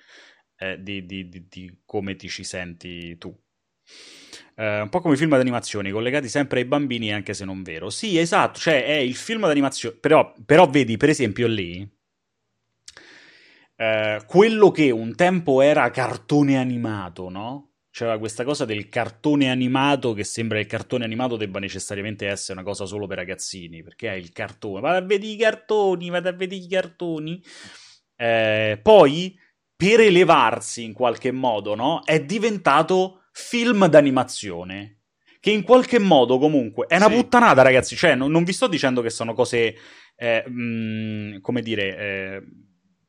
S1: eh, di, di, di, come ti ci senti tu. Eh, un po' come i film d'animazione, collegati sempre ai bambini, anche se non vero. Sì, esatto, cioè è il film d'animazione, però, però vedi, per esempio, lì, eh, quello che un tempo era cartone animato, no? C'era questa cosa del cartone animato che sembra che il cartone animato debba necessariamente essere una cosa solo per ragazzini, perché è il cartone. Vado a vedere i cartoni, vado a vedere i cartoni. Eh, poi per elevarsi in qualche modo, no? È diventato film d'animazione. Che in qualche modo comunque è una sì. puttanata, ragazzi. Cioè, non, non, vi sto dicendo che sono cose, eh, mh, mm, come dire, eh,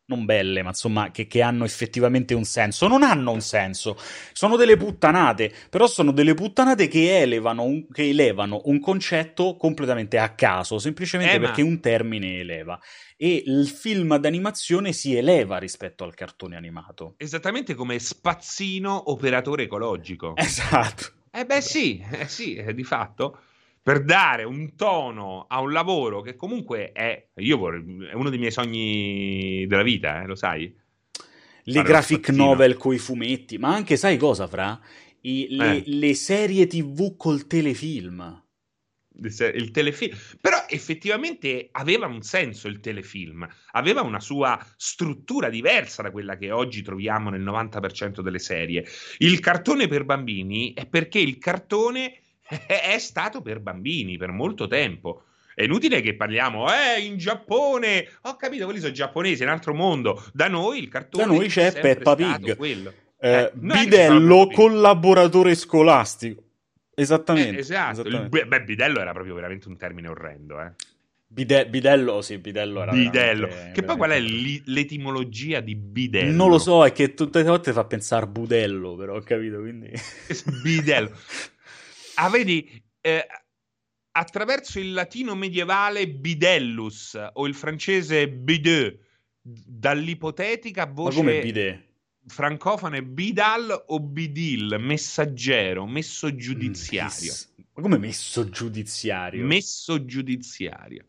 S1: non belle, ma insomma, che, che, hanno effettivamente un senso. Non hanno un senso. Sono delle puttanate, però sono delle puttanate che elevano un, che elevano un concetto completamente a caso, semplicemente eh, perché ma... un termine eleva e il film d'animazione si eleva rispetto al cartone animato.
S2: Esattamente come spazzino operatore ecologico.
S1: Esatto.
S2: Eh beh sì, eh sì, eh, di fatto per dare un tono a un lavoro che comunque è, io vorrei, è uno dei miei sogni della vita, eh, lo sai?
S1: Le graphic novel coi fumetti, ma anche sai cosa, Fra? I, le, eh. le serie tv col telefilm
S2: il telefilm. Però effettivamente aveva un senso il telefilm, aveva una sua struttura diversa da quella che oggi troviamo nel 90% delle serie. Il cartone per bambini è perché il cartone è stato per bambini per molto tempo. È inutile che parliamo, eh, in Giappone, ho capito, quelli sono giapponesi, è un altro mondo. Da noi il cartone
S1: da noi c'è Peppa Pig. Quello. Eh, eh, bidello collaboratore scolastico. Esattamente.
S2: Eh, esatto.
S1: Esattamente.
S2: Il, beh, bidello era proprio veramente un termine orrendo, eh.
S1: Bide- bidello, sì, bidello era
S2: Bidello.
S1: Veramente,
S2: che poi qual è li- l'etimologia di bidello?
S1: Non lo so, è che tutte le volte fa pensare budello, però ho capito, quindi...
S2: bidello. Ah, vedi, eh, attraverso il latino medievale bidellus o il francese bideux, dall'ipotetica voce...
S1: Ma come bidet?
S2: francofone Bidal o Bidil, messaggero, messo giudiziario.
S1: Ma come messo giudiziario?
S2: Messo giudiziario.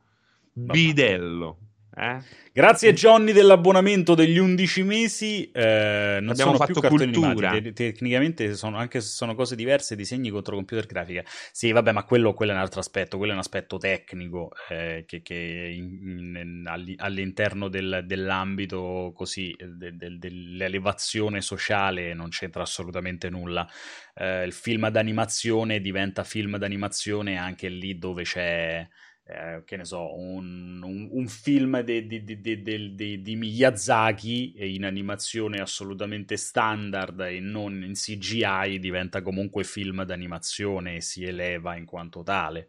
S2: Bidello. Eh?
S1: Grazie Johnny dell'abbonamento degli 11 mesi. Eh, non
S2: Abbiamo
S1: sono
S2: fatto cultura.
S1: Te- tecnicamente sono, anche se sono cose diverse, disegni contro computer grafica. Sì, vabbè, ma quello, quello, è un altro aspetto. Quello è un aspetto tecnico eh, che, che in, in, all'interno del, dell'ambito così de, de, dell'elevazione sociale non c'entra assolutamente nulla. Eh, il film d'animazione diventa film d'animazione anche lì dove c'è eh, che ne so, un, un, un film di, di, di, di, Miyazaki in animazione assolutamente standard e non in CGI diventa comunque film d'animazione e si eleva in quanto tale.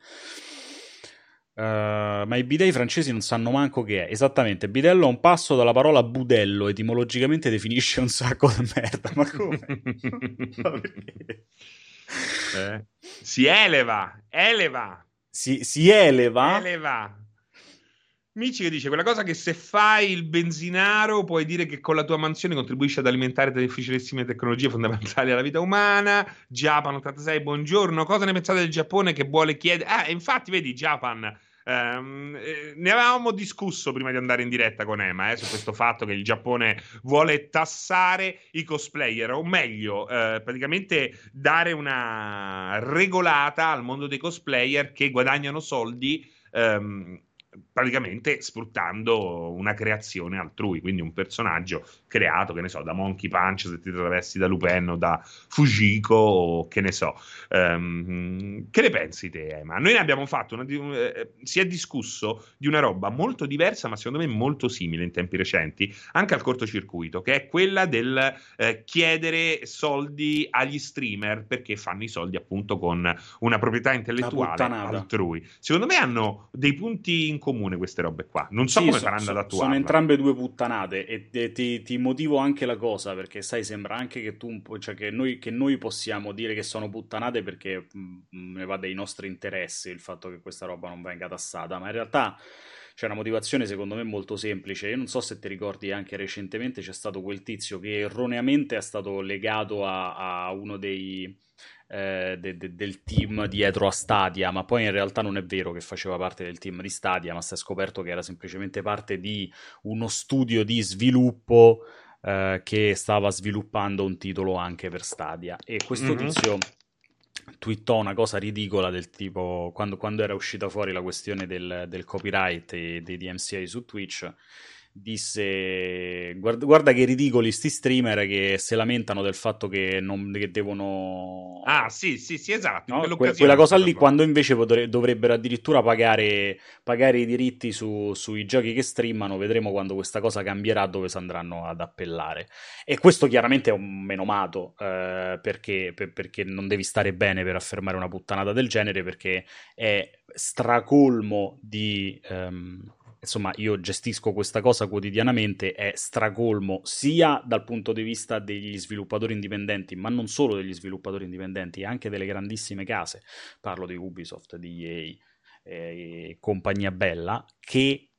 S1: Uh, ma i bidei francesi non sanno manco che è. Esattamente, bidello è un passo dalla parola budello, etimologicamente definisce un sacco di merda. Ma come?
S2: eh. Si eleva, eleva.
S1: Si, si eleva?
S2: Eleva. Mici che dice quella cosa che se fai il benzinaro puoi dire che con la tua mansione contribuisci ad alimentare delle difficilissime tecnologie fondamentali alla vita umana. Japan 86, buongiorno. Cosa ne pensate del Giappone che vuole chiedere? Ah, infatti, vedi, Japan Um, ne avevamo discusso prima di andare in diretta con Emma eh, su questo fatto che il Giappone vuole tassare i cosplayer, o meglio, eh, praticamente dare una regolata al mondo dei cosplayer che guadagnano soldi. Um, praticamente sfruttando una creazione altrui, quindi un personaggio creato, che ne so, da Monkey Punch se ti travesti da Lupin o da Fujiko o che ne so. Um, che ne pensi te, Emma? Noi ne abbiamo fatto, una, eh, si è discusso di una roba molto diversa, ma secondo me molto simile in tempi recenti, anche al cortocircuito, che è quella del eh, chiedere soldi agli streamer perché fanno i soldi appunto con una proprietà intellettuale altrui. Secondo me hanno dei punti in comune queste robe qua. Non so sì, come so, faranno so, ad attuarla.
S1: Sono entrambe due puttanate e, e ti, ti, motivo anche la cosa perché sai sembra anche che tu cioè che noi, che noi possiamo dire che sono puttanate perché mh, mm, mm, ne va dei nostri interessi il fatto che questa roba non venga tassata, ma in realtà c'è una motivazione secondo me molto semplice. Io non so se ti ricordi anche recentemente c'è stato quel tizio che erroneamente è stato legato a, a uno dei eh, de, de, del team dietro a Stadia, ma poi in realtà non è vero che faceva parte del team di Stadia, ma si è scoperto che era semplicemente parte di uno studio di sviluppo eh, che stava sviluppando un titolo anche per Stadia. E questo mm-hmm. tizio twittò una cosa ridicola del tipo quando, quando era uscita fuori la questione del, del copyright e dei DMCA su Twitch disse guarda, guarda, che ridicoli sti streamer che si lamentano del fatto che, non, che devono
S2: ah sì sì sì esatto
S1: no? que- quella cosa lì quando invece potre- dovrebbero addirittura pagare, pagare i diritti su, sui giochi che streamano vedremo quando questa cosa cambierà dove si andranno ad appellare e questo chiaramente è un menomato eh, perché, per, perché non devi stare bene per affermare una puttanata del genere perché è stracolmo di um, insomma io gestisco questa cosa quotidianamente, è stracolmo sia dal punto di vista degli sviluppatori indipendenti, ma non solo degli sviluppatori indipendenti, anche delle grandissime case, parlo di Ubisoft, di EA e compagnia bella, che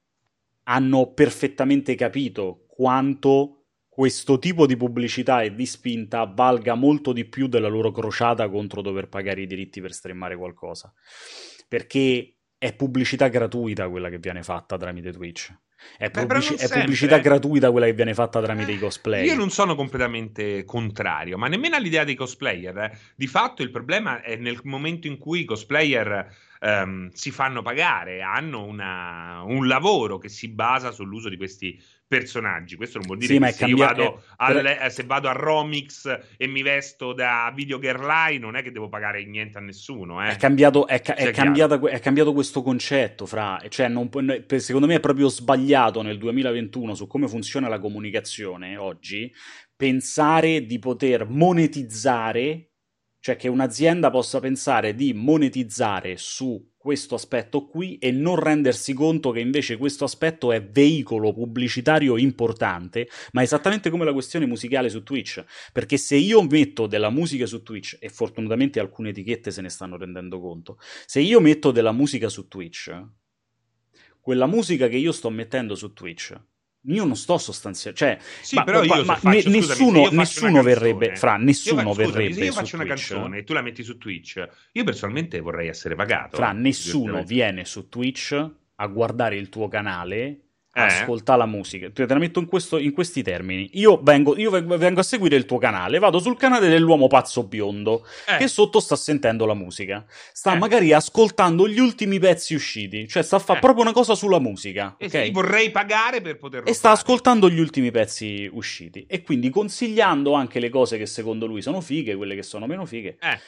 S1: hanno perfettamente capito quanto questo tipo di pubblicità e di spinta valga molto di più della loro crociata contro dover pagare i diritti per streamare qualcosa. Perché è pubblicità gratuita quella che viene fatta tramite Twitch. È, pubblici- è pubblicità gratuita quella che viene fatta tramite eh, i cosplayer.
S2: Io non sono completamente contrario, ma nemmeno all'idea dei cosplayer. Eh. Di fatto il problema è nel momento in cui i cosplayer um, si fanno pagare, hanno una, un lavoro che si basa sull'uso di questi personaggi. Questo non vuol dire sì, che se, cambia- vado al, eh, se vado a Romix e mi vesto da Video Girl non è che devo pagare niente a nessuno. Eh.
S1: È, cambiato, è, ca- è, cambiato, è, cambiato, questo concetto, fra, cioè non, secondo me è proprio sbagliato nel 2021 su come funziona la comunicazione oggi pensare di poter monetizzare cioè che un'azienda possa pensare di monetizzare su questo aspetto qui e non rendersi conto che invece questo aspetto è veicolo pubblicitario importante, ma esattamente come la questione musicale su Twitch, perché se io metto della musica su Twitch, e fortunatamente alcune etichette se ne stanno rendendo conto, se io metto della musica su Twitch, quella musica che io sto mettendo su Twitch io non sto sostanzialmente, cioè,
S2: sì, ma, però io ma,
S1: faccio, ne, nessuno, nessuno verrebbe, fra nessuno io, verrebbe.
S2: Se io faccio una Twitch, canzone e tu la metti su Twitch, io personalmente vorrei essere pagato.
S1: Fra nessuno viene su Twitch a guardare il tuo canale eh. ascolta la musica. Te la metto in, questo, in questi termini. Io, vengo, io vengo, a seguire il tuo canale, vado sul canale dell'uomo pazzo biondo eh. che sotto sta sentendo la musica. Sta eh. magari ascoltando gli ultimi pezzi usciti, cioè sta a fare eh. proprio una cosa sulla musica.
S2: E okay? vorrei pagare per poterlo
S1: E sta ascoltando gli ultimi pezzi usciti e quindi consigliando anche le cose che secondo lui sono fighe, quelle che sono meno fighe.
S2: Eh.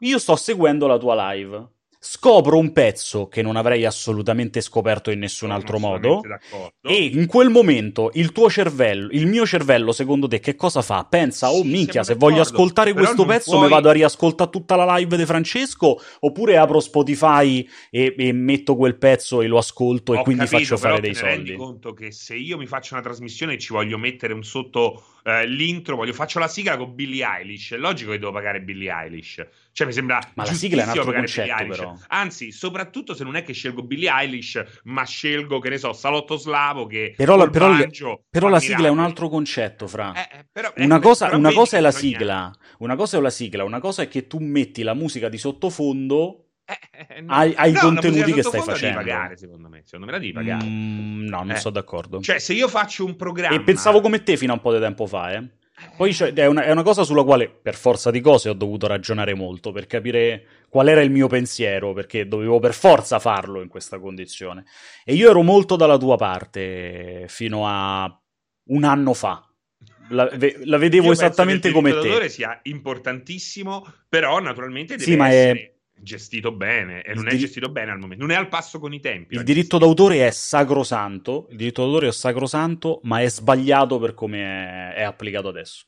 S1: Io sto seguendo la tua live scopro un pezzo che non avrei assolutamente scoperto in nessun
S2: Sono
S1: altro modo.
S2: d'accordo.
S1: E in quel momento il tuo cervello, il mio cervello, secondo te, che cosa fa? Pensa, oh
S2: Sì,
S1: minchia, se voglio ascoltare
S2: però
S1: questo pezzo
S2: puoi-
S1: mi vado a riascoltare tutta la live di Francesco, oppure apro Spotify e, e metto quel pezzo e lo ascolto e
S2: Ho
S1: quindi
S2: capito,
S1: faccio fare dei
S2: te ne rendi
S1: soldi.
S2: conto che se io mi faccio una trasmissione e ci voglio mettere un sotto eh, l'intro, voglio faccio la sigla con Billie Eilish, è logico che devo pagare Billie Eilish. Cioè mi sembra
S1: Ma la sigla è un altro concetto, però.
S2: Anzi, soprattutto se non è che scelgo Billie Eilish, ma scelgo, che ne so, Salotto Slavo che
S1: Però, la, però,
S2: banjo
S1: però la sigla è un altro concetto, Fra.
S2: Eh, eh, però-
S1: Una
S2: eh,
S1: cosa, una cosa è la sigla, una cosa è la sigla, una cosa è che tu metti la musica di sottofondo.
S2: Eh, eh, no.
S1: ai- ai
S2: No,
S1: contenuti che stai
S2: sottofondo la devi
S1: facendo.
S2: pagare, secondo me. Secondo me la devi pagare.
S1: Mm, no, non
S2: Eh.
S1: sono d'accordo.
S2: Cioè, se io faccio un programma
S1: e pensavo come te fino a un po' di tempo fa, eh. Poi è, una, è una cosa sulla quale, per forza di cose, ho dovuto ragionare molto per capire qual era il mio pensiero, perché dovevo per forza farlo in questa condizione. E io ero molto dalla tua parte fino a un anno fa. La, ve- la vedevo
S2: Io penso
S1: esattamente
S2: che il
S1: come te.
S2: d'autore sia importantissimo, però naturalmente deve
S1: Sì, ma è-
S2: essere gestito bene e
S1: Il
S2: non è
S1: diri-
S2: gestito bene al momento. Non è al passo con i tempi.
S1: Il diritto d'autore è sacrosanto, il diritto d'autore è sacrosanto, ma è sbagliato per come è, è applicato adesso.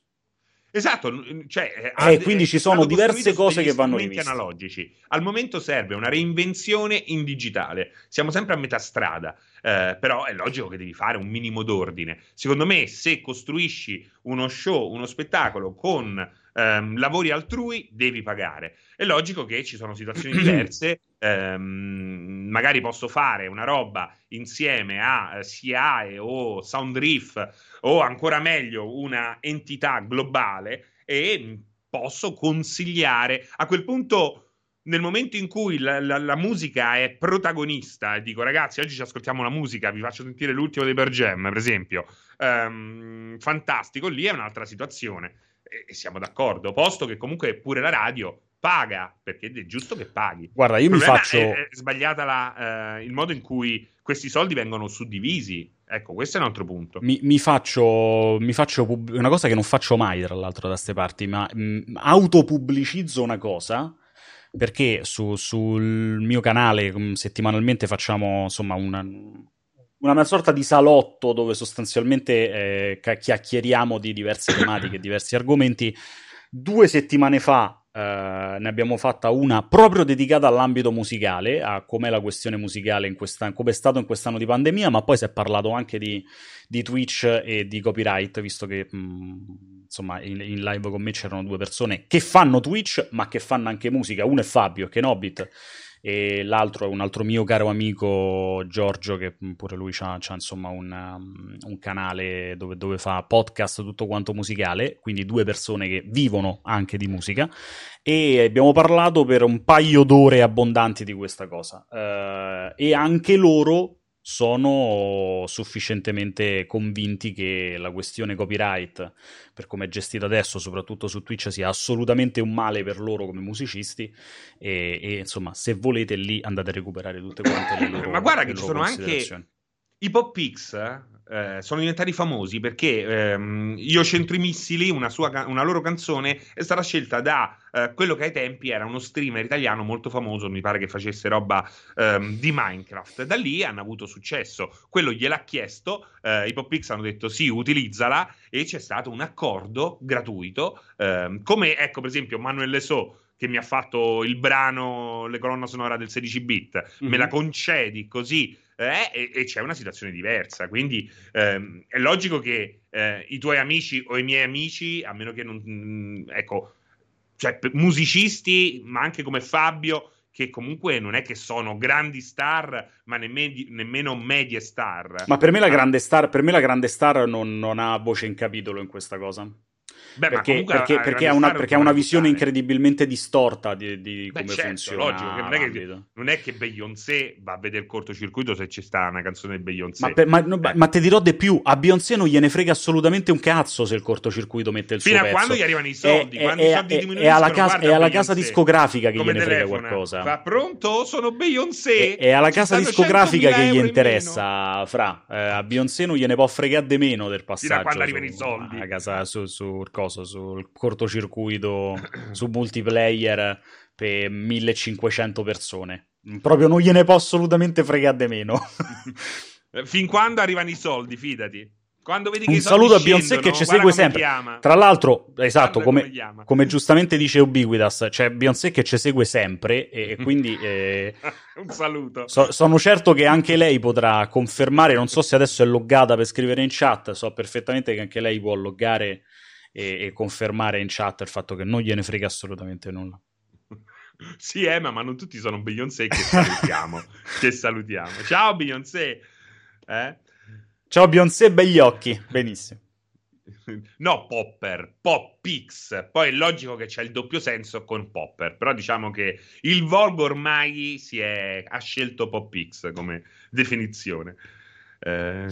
S2: Esatto, cioè, eh,
S1: Eh, quindi
S2: è
S1: ci sono diverse cose che vanno riviste.
S2: analogici. Al momento serve una reinvenzione in digitale. Siamo sempre a metà strada, eh, però è logico che devi fare un minimo d'ordine. Secondo me, se costruisci uno show, uno spettacolo con ehm, lavori altrui, devi pagare. È logico che ci sono situazioni diverse. ehm, magari posso fare una roba insieme a eh, SIAE o Soundriff o ancora meglio una entità globale e posso consigliare a quel punto nel momento in cui la, la- la musica è protagonista e dico ragazzi oggi ci ascoltiamo la musica vi faccio sentire l'ultimo dei Per Jam per esempio ehm, fantastico lì è un'altra situazione e, siamo d'accordo posto che comunque pure la radio paga perché è giusto che paghi
S1: Guarda, io mi faccio...
S2: è, è sbagliata la, eh, il modo in cui questi soldi vengono suddivisi. Ecco, questo è un altro punto.
S1: Mi, mi faccio, mi faccio pub- una cosa che non faccio mai, tra l'altro, da queste parti, ma mh, autopubblicizzo una cosa perché su- sul mio canale mh, settimanalmente facciamo insomma una, una sorta di salotto dove sostanzialmente eh, chiacchieriamo di diverse tematiche, diversi argomenti. Due settimane fa eh, ne abbiamo fatta una proprio dedicata all'ambito musicale, a com'è la questione musicale in questa, come è stato in quest'anno di pandemia, ma poi si è parlato anche di, di Twitch e di copyright, visto che mh, insomma in, in live con me c'erano due persone che fanno Twitch, ma che fanno anche musica. Uno è Fabio, che è Nobit, e l'altro è un altro mio caro amico Giorgio che pure lui ha insomma un, um, un canale dove, dove, fa podcast tutto quanto musicale quindi due persone che vivono anche di musica. E abbiamo parlato per un paio d'ore abbondanti di questa cosa. Uh, e anche loro sono sufficientemente convinti che la questione copyright, per come è gestita adesso, soprattutto su Twitch, sia assolutamente un male per loro come musicisti. E, e insomma, se volete lì andate a recuperare tutte quante le loro
S2: Ma guarda che ci sono anche i Pop Pix eh, sono diventati famosi perché ehm, Io centro i missili, una, sua, una loro canzone, è stata scelta da eh, quello che ai tempi era uno streamer italiano molto famoso, mi pare che facesse roba ehm, di Minecraft. Da lì hanno avuto successo. Quello gliel'ha chiesto, eh, i Pop Pix hanno detto sì, utilizzala e c'è stato un accordo gratuito. ehm, come ecco, per esempio, Manuel Lesot che mi ha fatto il brano, le colonna sonora del 16 bit, mm-hmm. me la concedi così eh, e, e, c'è una situazione diversa. Quindi ehm, è logico che eh, i tuoi amici o i miei amici, a meno che non mh, ecco, cioè musicisti, ma anche come Fabio, che comunque non è che sono grandi star, ma nemmeno, nemmeno medie star.
S1: Ma per me la grande star, per me la grande star non, non ha voce in capitolo in questa cosa.
S2: Beh,
S1: perché, perché, perché, ha una, perché ha una visione incredibilmente distorta di, di
S2: Beh,
S1: come
S2: certo,
S1: funziona.
S2: Logico, non, è che, non è che Beyoncé va a vedere il cortocircuito se ci sta una canzone di Beyoncé.
S1: Ma, per, ma, no, ma, te dirò di più: a Beyoncé non gliene frega assolutamente un cazzo se il cortocircuito mette il
S2: Fino
S1: suo
S2: Fino
S1: pezzo.
S2: a quando gli arrivano i soldi,
S1: è,
S2: quando
S1: è,
S2: i soldi
S1: è,
S2: diminuiscono,
S1: è alla, casa, è alla casa discografica che
S2: Come
S1: gliene frega
S2: telefona.
S1: qualcosa.
S2: Va pronto? Sono Beyoncé.
S1: È, alla casa discografica che gli
S2: in
S1: interessa, fra. Eh, a Beyoncé non gliene può fregare di meno del passaggio.
S2: quando arrivano i soldi.
S1: A casa su, su cosa, sul cortocircuito, su multiplayer per 1500 persone. Proprio non gliene può assolutamente fregare di meno.
S2: fin quando arrivano i soldi, fidati. Quando vedi che
S1: un saluto a Beyoncé che ci segue sempre.
S2: Chiama.
S1: Tra l'altro, esatto, come, come, come, giustamente dice Ubiquitous, c'è cioè Beyoncé che ci segue sempre e, e quindi... Eh,
S2: un saluto.
S1: So, sono certo che anche lei potrà confermare, non so se adesso è loggata per scrivere in chat, so perfettamente che anche lei può loggare e, e confermare in chat il fatto che non gliene frega assolutamente nulla.
S2: Sì, Emma, ma non tutti sono Beyoncé che salutiamo. che salutiamo. Ciao Beyoncé. Eh?
S1: Ciao Beyoncé, begli occhi. Benissimo.
S2: No, Popper, Poppix. Poi è logico che c'è il doppio senso con Popper, però diciamo che il volgo ormai è, ha scelto Poppix come definizione. Eh,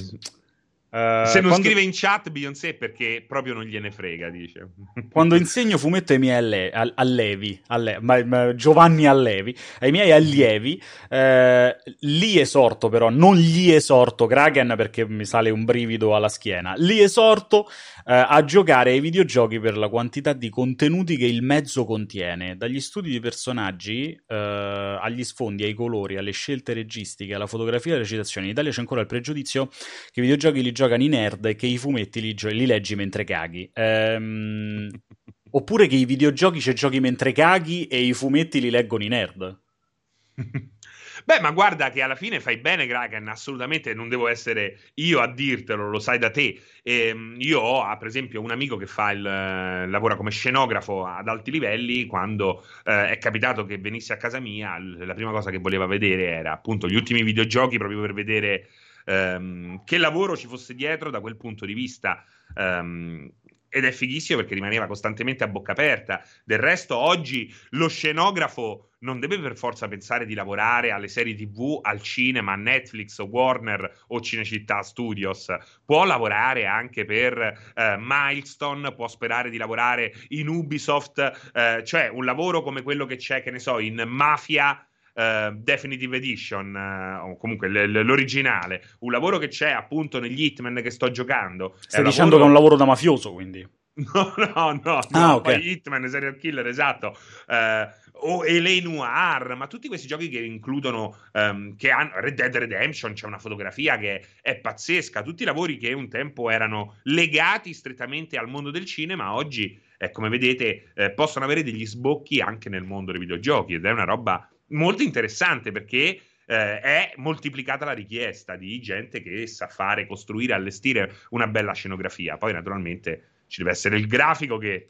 S2: Uh, Se non quando... scrive in chat Beyoncé perché proprio non gliene frega, dice.
S1: Quando insegno fumetto ai miei alle... allievi, alle... ma, ma, Giovanni Allevi, ai miei allievi, eh, li esorto però, non gli esorto Kraken perché mi sale un brivido alla schiena, li esorto eh, a giocare ai videogiochi per la quantità di contenuti che il mezzo contiene, dagli studi di personaggi eh, agli sfondi, ai colori, alle scelte registiche, alla fotografia e alle citazioni. In Italia c'è ancora il pregiudizio che i videogiochi li giocano i nerd e che i fumetti li, gio- li leggi mentre caghi. Ehm, oppure che i videogiochi ci giochi mentre caghi e i fumetti li leggono i nerd.
S2: Beh, ma guarda che alla fine fai bene, Kraken, assolutamente non devo essere io a dirtelo, lo sai da te. E, io ho, per esempio, un amico che fa il, eh, lavora come scenografo ad alti livelli, quando eh, è capitato che venisse a casa mia, la prima cosa che voleva vedere era appunto gli ultimi videogiochi proprio per vedere ehm, che lavoro ci fosse dietro da quel punto di vista. Um, ed è fighissimo perché rimaneva costantemente a bocca aperta. Del resto, oggi lo scenografo non deve per forza pensare di lavorare alle serie TV, al cinema, a Netflix, Warner o Cinecittà Studios. Può lavorare anche per eh, Milestone, può sperare di lavorare in Ubisoft, eh, cioè un lavoro come quello che c'è, che ne so, in Mafia uh, Definitive Edition, uh, o comunque l- l- l'originale, un lavoro che c'è appunto negli Hitman che sto giocando.
S1: Stai dicendo lavoro... che è un lavoro da mafioso, quindi?
S2: No, no, no,
S1: no. Ah, okay.
S2: Poi Hitman, Serial Killer, esatto. Uh, o L.A. Noir, ma tutti questi giochi che includono, um, che hanno Red Dead Redemption, c'è una fotografia che è pazzesca, tutti i lavori che un tempo erano legati strettamente al mondo del cinema, oggi, eh, come vedete, eh, possono avere degli sbocchi anche nel mondo dei videogiochi ed è una roba molto interessante perché eh, è moltiplicata la richiesta di gente che sa fare, costruire, allestire una bella scenografia. Poi, naturalmente, ci deve essere il grafico che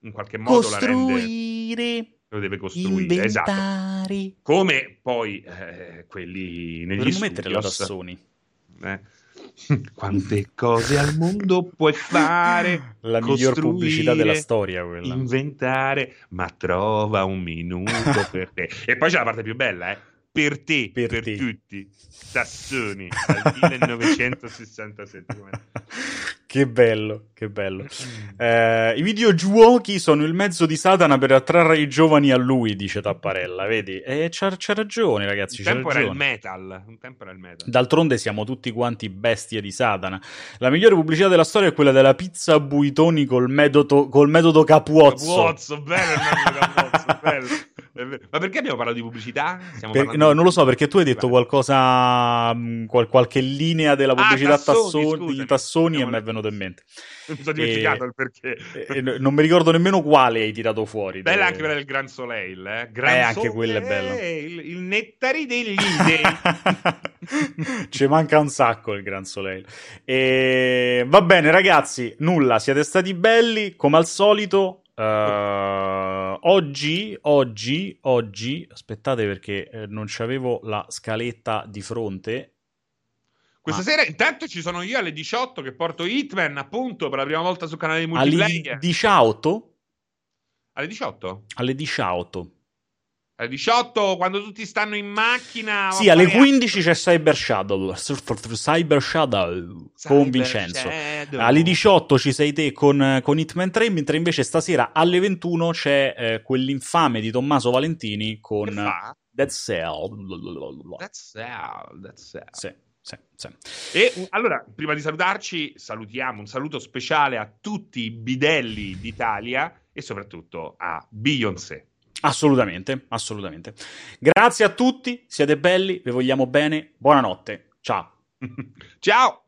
S2: in qualche modo
S1: costruire, la rende.
S2: Lo deve costruire, esatto.
S1: inventare.
S2: esatto. Come poi eh, quelli negli
S1: Dovremmo mettere la Tassoni.
S2: Eh, quante cose al mondo puoi fare?
S1: La miglior pubblicità della storia, quella.
S2: Inventare, ma trova un minuto per te. E poi c'è la parte più bella, eh? Per te, per, per te. tutti. Tassoni, dal 1967.
S1: Che bello, che bello. Eh, I videogiochi sono il mezzo di Satana per attrarre i giovani a lui, dice Tapparella, vedi? E c'ha, c'ha ragione, ragazzi.
S2: Un tempo
S1: ragione.
S2: era il metal. Un tempo era il metal.
S1: D'altronde siamo tutti quanti bestie di Satana. La migliore pubblicità della storia è quella della pizza buitoni col metodo, col metodo Capuozzo.
S2: Capuozzo, bello il metodo Capuozzo, bello. Ma perché abbiamo parlato di pubblicità?
S1: Per, no, di... non lo so, perché tu hai detto qualcosa, mm, qual, qualche linea della ah, pubblicità ah, tassoni, tassoni, di tassoni e mi è venuto in mente.
S2: Mi sono dimenticato e, il perché.
S1: E, non mi ricordo nemmeno quale hai tirato fuori.
S2: Bella anche quella del Gran Soleil, eh? Gran
S1: eh, anche quella è bella.
S2: Il, il nettari degli dei.
S1: Ci manca un sacco il Gran Soleil. E... Va bene, ragazzi, nulla, siete stati belli, come al solito. Uh, oggi, oggi, oggi, aspettate perché eh, non c'avevo la scaletta di fronte.
S2: Questa ma... sera intanto ci sono io alle 18 che porto Hitman appunto per la prima volta sul canale di multiplayer.
S1: Alle 18?
S2: Alle 18?
S1: Alle 18.
S2: Alle 18, quando tutti stanno in macchina.
S1: Sì, alle 15 c'è Cyber Shadow. Cyber Shadow con Vincenzo. Shadow. Alle 18 ci sei te con, con Hitman 3, mentre invece stasera alle 21 c'è eh, quell'infame di Tommaso Valentini con Dead Cell.
S2: Dead Cell, Dead Cell.
S1: Sì. Sì, sì.
S2: E allora, prima di salutarci, salutiamo un saluto speciale a tutti i bidelli d'Italia e soprattutto a Beyoncé.
S1: Assolutamente, assolutamente. Grazie a tutti, siete belli, vi vogliamo bene, buonanotte, ciao.
S2: ciao.